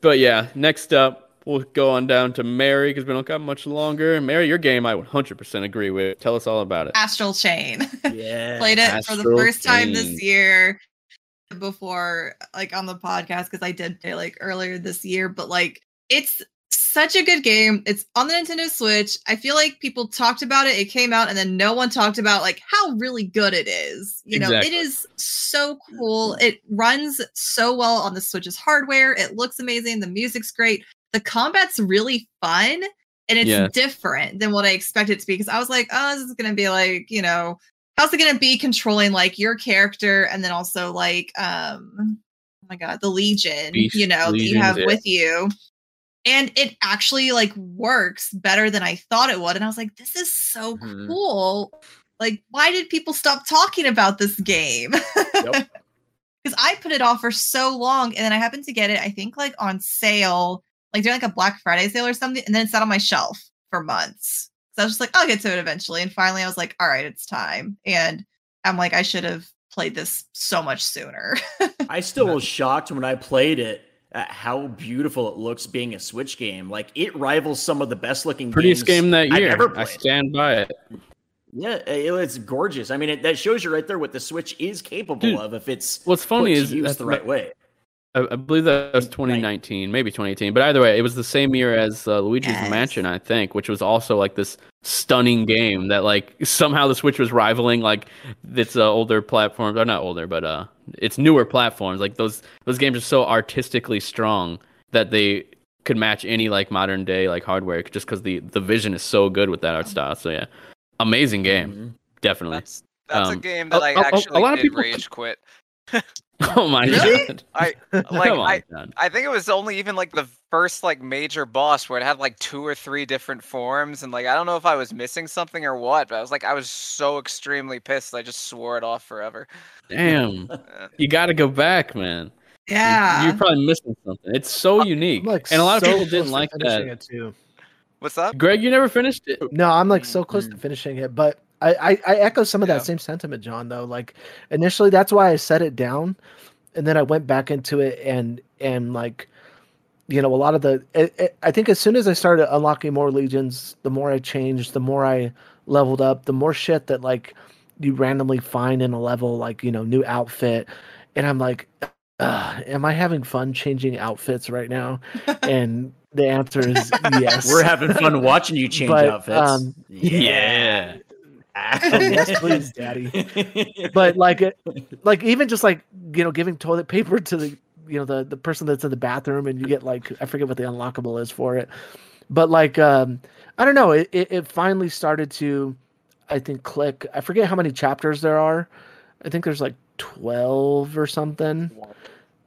But yeah, next up, we'll go on down to Mary because we don't got much longer. Mary, your game I 100% agree with. Tell us all about it. Astral Chain. *laughs* yeah. Played it for the Astral first time this year before like on the podcast because I did it like earlier this year, but like it's such a good game. It's on the Nintendo Switch. I feel like people talked about it. It came out and then no one talked about like how really good it is. You know, it is so cool. Mm-hmm. It runs so well on the Switch's hardware. It looks amazing. The music's great. The combat's really fun and it's Yes. different than what I expected it to be because I was like, oh, this is going to be like, you know, it going to be controlling like your character and then also like um oh my god the legion Beast you know that you have yeah. with you and it actually like works better than i thought it would and i was like this is so Mhm. cool like why did people stop talking about this game because Yep. *laughs* i put it off for so long and then i happened to get it i think like on sale like during like a black friday sale or something and then it sat on my shelf for months so i was just like i'll get to it eventually and finally i was like all right it's time and i'm like i should have played this so much sooner I still *laughs* was shocked when I played it at how beautiful it looks being a Switch game. Like it rivals some of the best looking Prettiest games game that I've year. ever I stand by it. Yeah, it- it's gorgeous. I mean, it, that shows you right there what the Switch is capable Dude, of if it's What's funny put to is used that's the right way. I, I believe that was 2019, maybe 2018. But either way, it was the same year as uh, Luigi's Yes. Mansion, I think, which was also like this stunning game that like somehow the Switch was rivaling like its uh, older platforms, or not older, but uh, its newer platforms. Like those those games are so artistically strong that they could match any like modern day like hardware just because the the vision is so good with that art style. So yeah, amazing game, Mhm. definitely. That's that's a Um, game a- that I a- a- a actually a lot of people- rage quit. *laughs* Oh my Really? god! I *laughs* like on, I John. I think it was only even like the first like major boss where it had like two or three different forms and like I don't know if I was missing something or what, but I was like I was so extremely pissed I just swore it off forever. Damn. *laughs* Uh, You got to go back, man. You- yeah You're probably missing something. It's so unique. I'm like and a lot of people didn't like that. it too. What's up? Greg, you never finished it. No, I'm like so close to Mm. finishing it, but I, I, I echo some of Yeah. that same sentiment, John. Though, like initially, that's why I set it down, and then I went back into it, and and like, you know, a lot of the. It, it, I think as soon as I started unlocking more legions, the more I changed, the more I leveled up, the more shit that like you randomly find in a level, like you know, new outfit, and I'm like, am I having fun changing outfits right now? *laughs* and the answer is *laughs* yes. We're having fun watching you change But, outfits. um, Yeah. Oh, *laughs* yes, please, Daddy. *laughs* but like like even just like you know giving toilet paper to the you know the the person that's in the bathroom and you get like i forget what the unlockable is for it. But like um i don't know it, it, it finally started to i think click. I forget how many chapters there are. I think there's like 12 or something.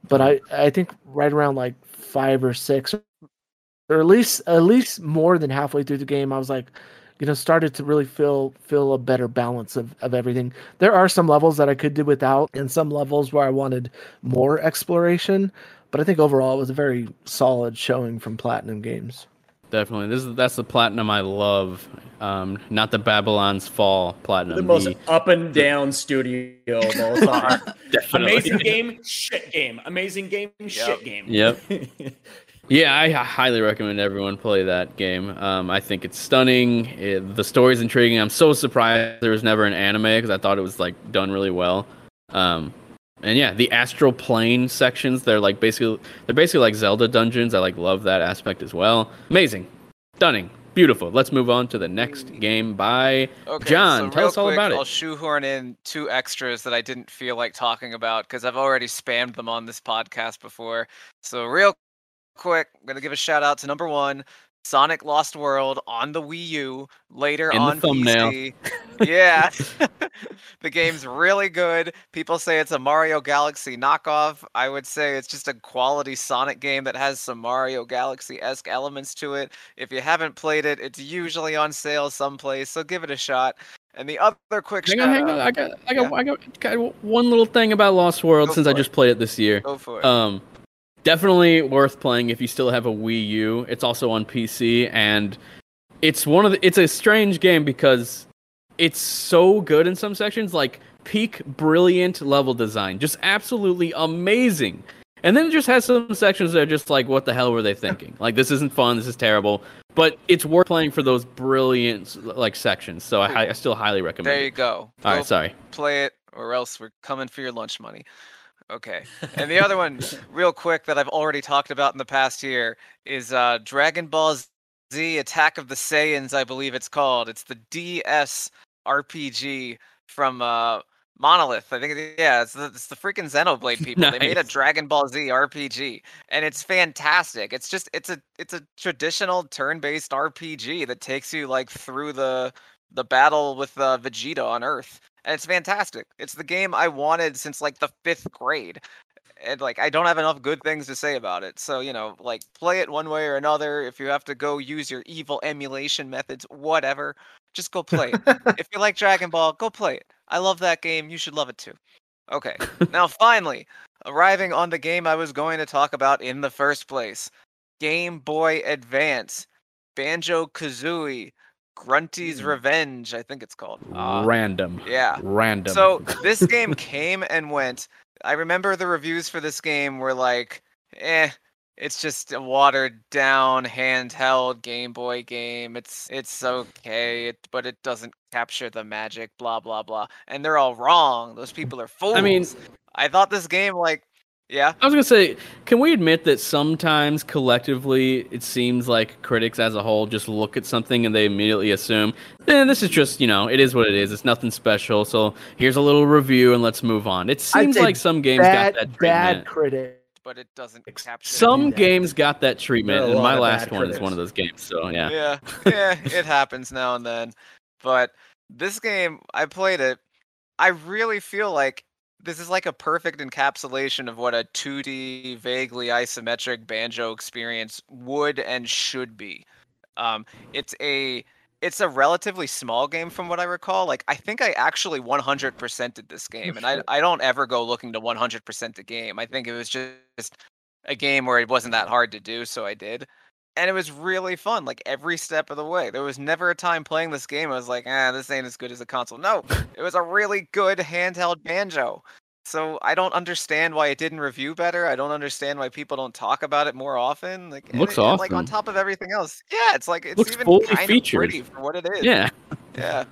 But i i think right around like five or six or at least at least more than halfway through the game i was like you know started to really feel feel a better balance of, of everything there are some levels that i could do without and some levels where i wanted more exploration but i think overall it was a very solid showing from platinum games Definitely. This is that's the platinum I love. Um, not the Babylon's Fall platinum. the most the- up and down studio of all time. *laughs* definitely. Amazing game, shit game. Amazing game, shit game. Yep. *laughs* Yeah, I highly recommend everyone play that game. Um, I think it's stunning. It, the story's intriguing. I'm so surprised there was never an anime because I thought it was like done really well. Um, and yeah, the astral plane sections they're like basically they're basically like Zelda dungeons. I like love that aspect as well. Amazing, stunning, beautiful. Let's move on to the next game by Okay, John. so tell us all quick, about it. I'll shoehorn in two extras that I didn't feel like talking about because I've already spammed them on this podcast before. So real quick, I'm gonna give a shout out to number one, Sonic Lost World on the Wii U, later In the on thumbnail. PC. *laughs* yeah. *laughs* the game's really good. People say it's a Mario Galaxy knockoff. I would say it's just a quality Sonic game that has some Mario Galaxy-esque elements to it. If you haven't played it, it's usually on sale someplace, so give it a shot. And the other quick Hang on, hang on. I got, I got, Yeah. I got, got one little thing about Lost World Go since I it. just played it this year. go for it. Um, definitely worth playing if you still have a Wii U. It's also on PC, and it's one of the. It's a strange game because it's so good in some sections, like peak brilliant level design, just absolutely amazing. And then it just has some sections that are just like, what the hell were they thinking? like, this isn't fun. This is terrible. But it's worth playing for those brilliant like sections. So I, I still highly recommend. there you it. go. All Go right, sorry. play it or else we're coming for your lunch money. Okay. And the other one, real quick, that I've already talked about in the past year is uh, Dragon Ball Z Attack of the Saiyans, I believe it's called. It's the DS RPG from uh, Monolith. I think, yeah, it's the, it's the freaking Xenoblade *laughs* people. They made a Dragon Ball Z RPG, and it's fantastic. It's just it's a it's a traditional turn-based RPG that takes you like through the the battle with uh, Vegeta on Earth and it's fantastic. It's the game I wanted since like the fifth grade. And like I don't have enough good things to say about it. So, you know, like play it one way or another. If you have to go use your evil emulation methods, whatever, just go play it. *laughs* if you like Dragon Ball, go play it. I love that game. You should love it too. Okay. *laughs* now finally, arriving on the game I was going to talk about in the first place. Game Boy Advance. Banjo Kazooie. Grunty's Hmm. Revenge, I think it's called. Uh, Random. yeah. Random. So *laughs* this game came and went. I remember the reviews for this game were like, eh, it's just a watered down handheld Game Boy game. It's it's okay, it, but it doesn't capture the magic, blah blah blah. And they're all wrong. Those people are fools. I mean- I thought this game like yeah. I was gonna say, can we admit that sometimes collectively it seems like critics as a whole just look at something and they immediately assume, eh, this is just you know, it is what it is. It's nothing special. So here's a little review and let's move on. It seems like some games bad, got that bad treatment. critic. But it doesn't Ex- capture Some that. games got that treatment, There are a and my last bad one is one of those games. So yeah. yeah, *laughs* yeah, it happens now and then. But this game, I played it. I really feel like this is like a perfect encapsulation of what a 2D, vaguely isometric banjo experience would and should be. Um, it's a it's a relatively small game from what I recall. Like I think I actually 100%ed this game, and I. *laughs* I don't ever go looking to 100% the game. I think it was just a game where it wasn't that hard to do, so I did and it was really fun like every step of the way. There was never a time playing this game i was like ah this ain't as good as a console. No *laughs* it was a really good handheld banjo. So i don't understand why it didn't review better i don't understand why people don't talk about it more often like and Looks it- and, like on top of everything else yeah it's like it's Looks even fully kind of pretty for what it is. Yeah. yeah.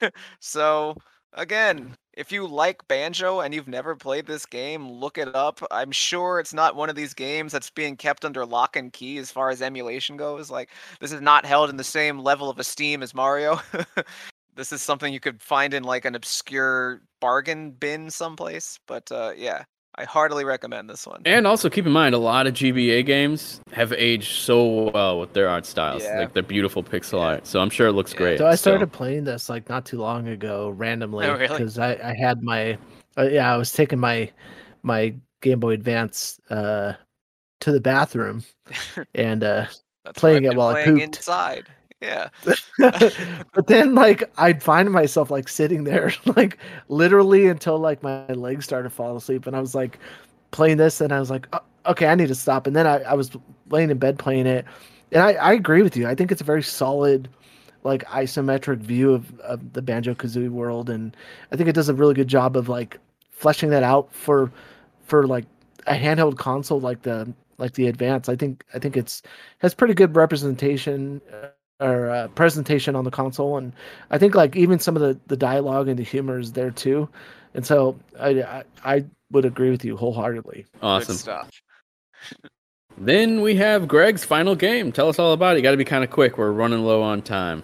*laughs* so again, if you like banjo and you've never played this game, look it up. I'm sure it's not one of these games that's being kept under lock and key as far as emulation goes. Like this is not held in the same level of esteem as Mario. *laughs* this is something you could find in like an obscure bargain bin someplace. But uh, yeah, I heartily recommend this one. And also keep in mind, a lot of GBA games have aged so well with their art styles, Yeah. like their beautiful pixel Yeah. art. So I'm sure it looks Yeah. great. So I still. started playing this like not too long ago randomly Oh, really? because I, I had my uh, yeah I was taking my my Game Boy Advance uh to the bathroom *laughs* and uh playing it been while I playing pooped. inside. Yeah. *laughs* but then like I'd find myself like sitting there *laughs* like literally until like my legs started to fall asleep and I was like playing this and I was like "Oh, okay I need to stop and then I, I was laying in bed playing it and I, I agree with you I think it's a very solid like isometric view of, of the Banjo Kazooie world and I think it does a really good job of like fleshing that out for for like a handheld console like the like the advance I think I think it's has pretty good representation uh, or uh, presentation on the console and I think like even some of the the dialogue and the humor is there too and so I I, I would agree with you wholeheartedly awesome. Good stuff. *laughs* Then we have Greg's final game. Tell us all about it. You got to be kind of quick. We're running low on time.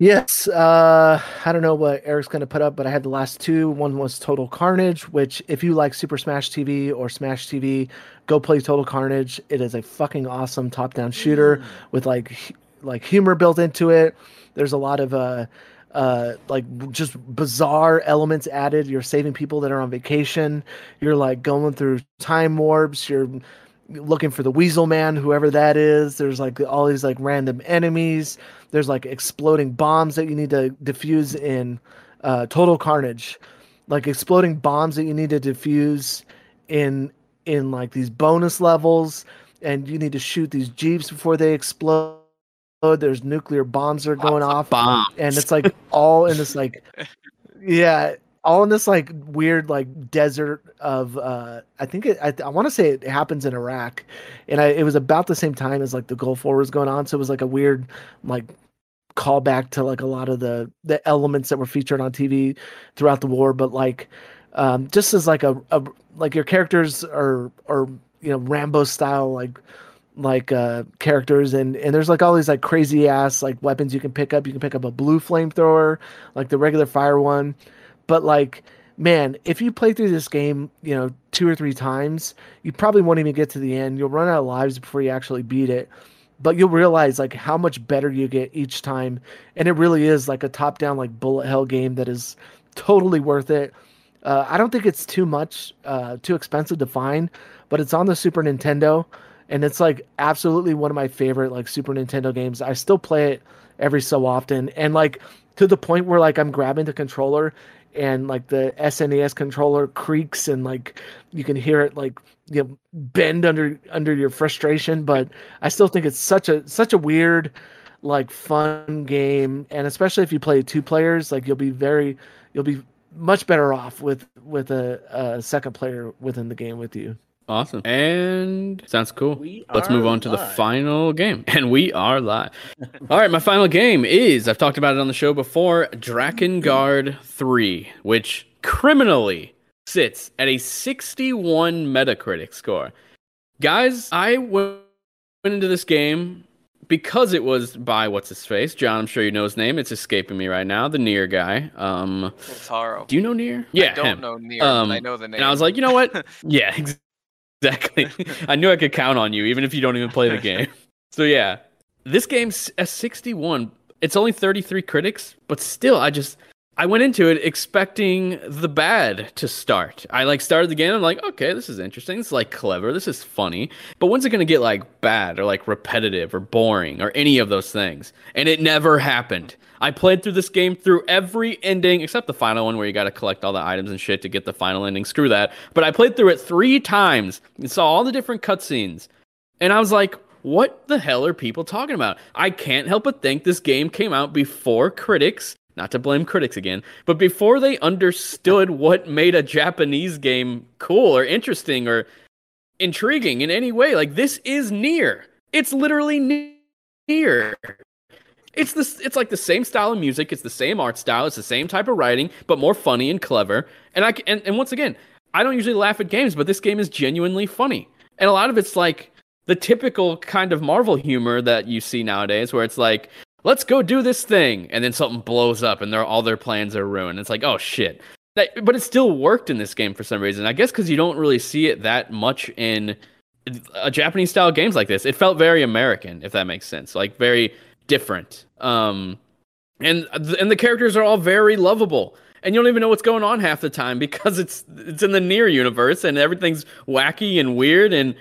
Yes, uh, I don't know what Eric's going to put up, but I had the last two. One was Total Carnage, which, if you like Super Smash TV or Smash TV, go play Total Carnage. It is a fucking awesome top-down shooter with like hu- like humor built into it. There's a lot of uh uh like just bizarre elements added. You're saving people that are on vacation. You're like going through time warps. You're looking for the Weasel Man, whoever that is. There's like all these like random enemies. There's like exploding bombs that you need to defuse in uh, Total Carnage, like exploding bombs that you need to defuse in in like these bonus levels, and you need to shoot these jeeps before they explode. There's nuclear bombs that are going off Bomb. and it's like all in this like *laughs* yeah all in this like weird like desert of uh i think it i, I want to say it happens in iraq and i it was about the same time as like the gulf war was going on so it was like a weird like callback to like a lot of the the elements that were featured on tv throughout the war but like um just as like a, a like your characters are are you know rambo style like like uh characters and and there's like all these like crazy ass like weapons you can pick up. You can pick up a blue flamethrower like the regular fire one. But like man if you play through this game you know two or three times you probably won't even get to the end. You'll run out of lives before you actually beat it. But you'll realize like how much better you get each time. And it really is like a top down like bullet hell game that is totally worth it. Uh, i don't think it's too much uh, too expensive to find but it's on the super nintendo and it's like absolutely one of my favorite like super nintendo games. I still play it every so often and like to the point where like i'm grabbing the controller and like the snes controller creaks and like you can hear it like you know bend under under your frustration but i still think it's such a such a weird like fun game and especially if you play two players like you'll be very you'll be much better off with with a, a second player within the game with you Awesome. And sounds cool. We Let's move on to the final game. *laughs* And we are live. *laughs* All right, my final game is I've talked about it on the show before Drakengard 3, which criminally sits at a 61 Metacritic score. Guys, I went into this game because it was by what's his face? John, I'm sure you know his name. It's escaping me right now. The NieR guy. Um, Taro. do you know NieR? Yeah, I don't him. know NieR. Um, I know the name. And I was like, you know what? *laughs* yeah, ex- exactly. I knew I could count on you, even if you don't even play the *laughs* game. So yeah, this game's a 61. It's only 33 critics, but still, I just I went into it expecting the bad to start. I like started the game. I'm like, okay, this is interesting. This is like clever. This is funny. But when's it gonna get like bad or like repetitive or boring or any of those things? And it never happened. I played through this game through every ending except the final one where you got to collect all the items and shit to get the final ending. Screw that. But I played through it three times and saw all the different cutscenes. And I was like, what the hell are people talking about? I can't help but think this game came out before critics, not to blame critics again, but before they understood what made a Japanese game cool or interesting or intriguing in any way. Like this is NieR. It's literally NieR. It's this it's like the same style of music, it's the same art style, it's the same type of writing, but more funny and clever. And I and, and once again, I don't usually laugh at games, but this game is genuinely funny. And a lot of it's like the typical kind of Marvel humor that you see nowadays, where it's like, let's go do this thing, and then something blows up, and all their plans are ruined. It's like, oh shit. That, but it still worked in this game for some reason. I guess because you don't really see it that much in a Japanese style games like this. It felt very American, if that makes sense. Like very different. Um, and and the characters are all very lovable and you don't even know what's going on half the time *laughs* because it's it's in the NieR universe and everything's wacky and weird and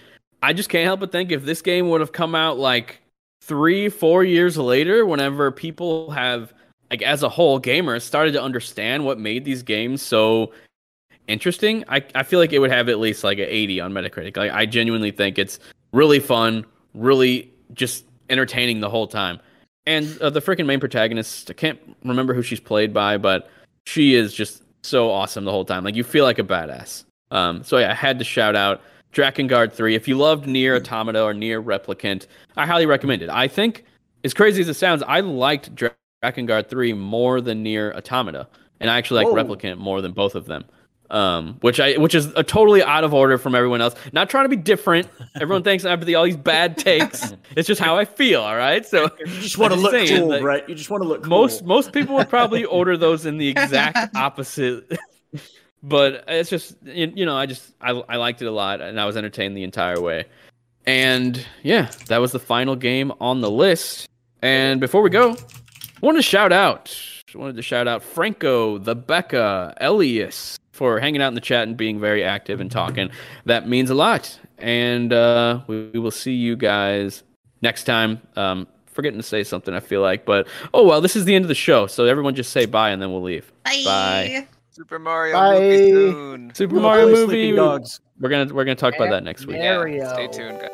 i just can't help but think if this game would have come out like three four years later whenever people have like as a whole gamers started to understand what made these games so interesting i, I feel like it would have at least like an 80 on metacritic. Like, i genuinely think it's really fun really just entertaining the whole time. And uh, the freaking main protagonist i can't remember who she's played by but she is just so awesome the whole time. Like you feel like a badass. Um so yeah i had to shout out Drakengard 3 if you loved NieR automata or NieR replicant i highly recommend it i think as crazy as it sounds i liked Dra- Drakengard 3 more than NieR automata and i actually like Whoa. replicant more than both of them um, which I which is a totally out of order from everyone else. Not trying to be different. Everyone thinks I have the, all these bad takes. *laughs* it's just how I feel. All right. So You just want to look saying, cool, like, right? You just want to look cool. most most people would probably *laughs* order those in the exact opposite *laughs* but it's just you know I just I, I liked it a lot and I was entertained the entire way. And yeah, that was the final game on the list. And before we go, I wanted to shout out I wanted to shout out Franco, the Becca, Elias for hanging out in the chat and being very active and talking. That means a lot. And uh, we, we will see you guys next time. Um, forgetting to say something, I feel like, but oh well, this is the end of the show, so everyone just say bye and then we'll leave. Bye. Bye. Super Mario Bye. movie soon. Super Mario movie. dogs. We're gonna we're gonna talk about that next week. Mario. Stay tuned, guys.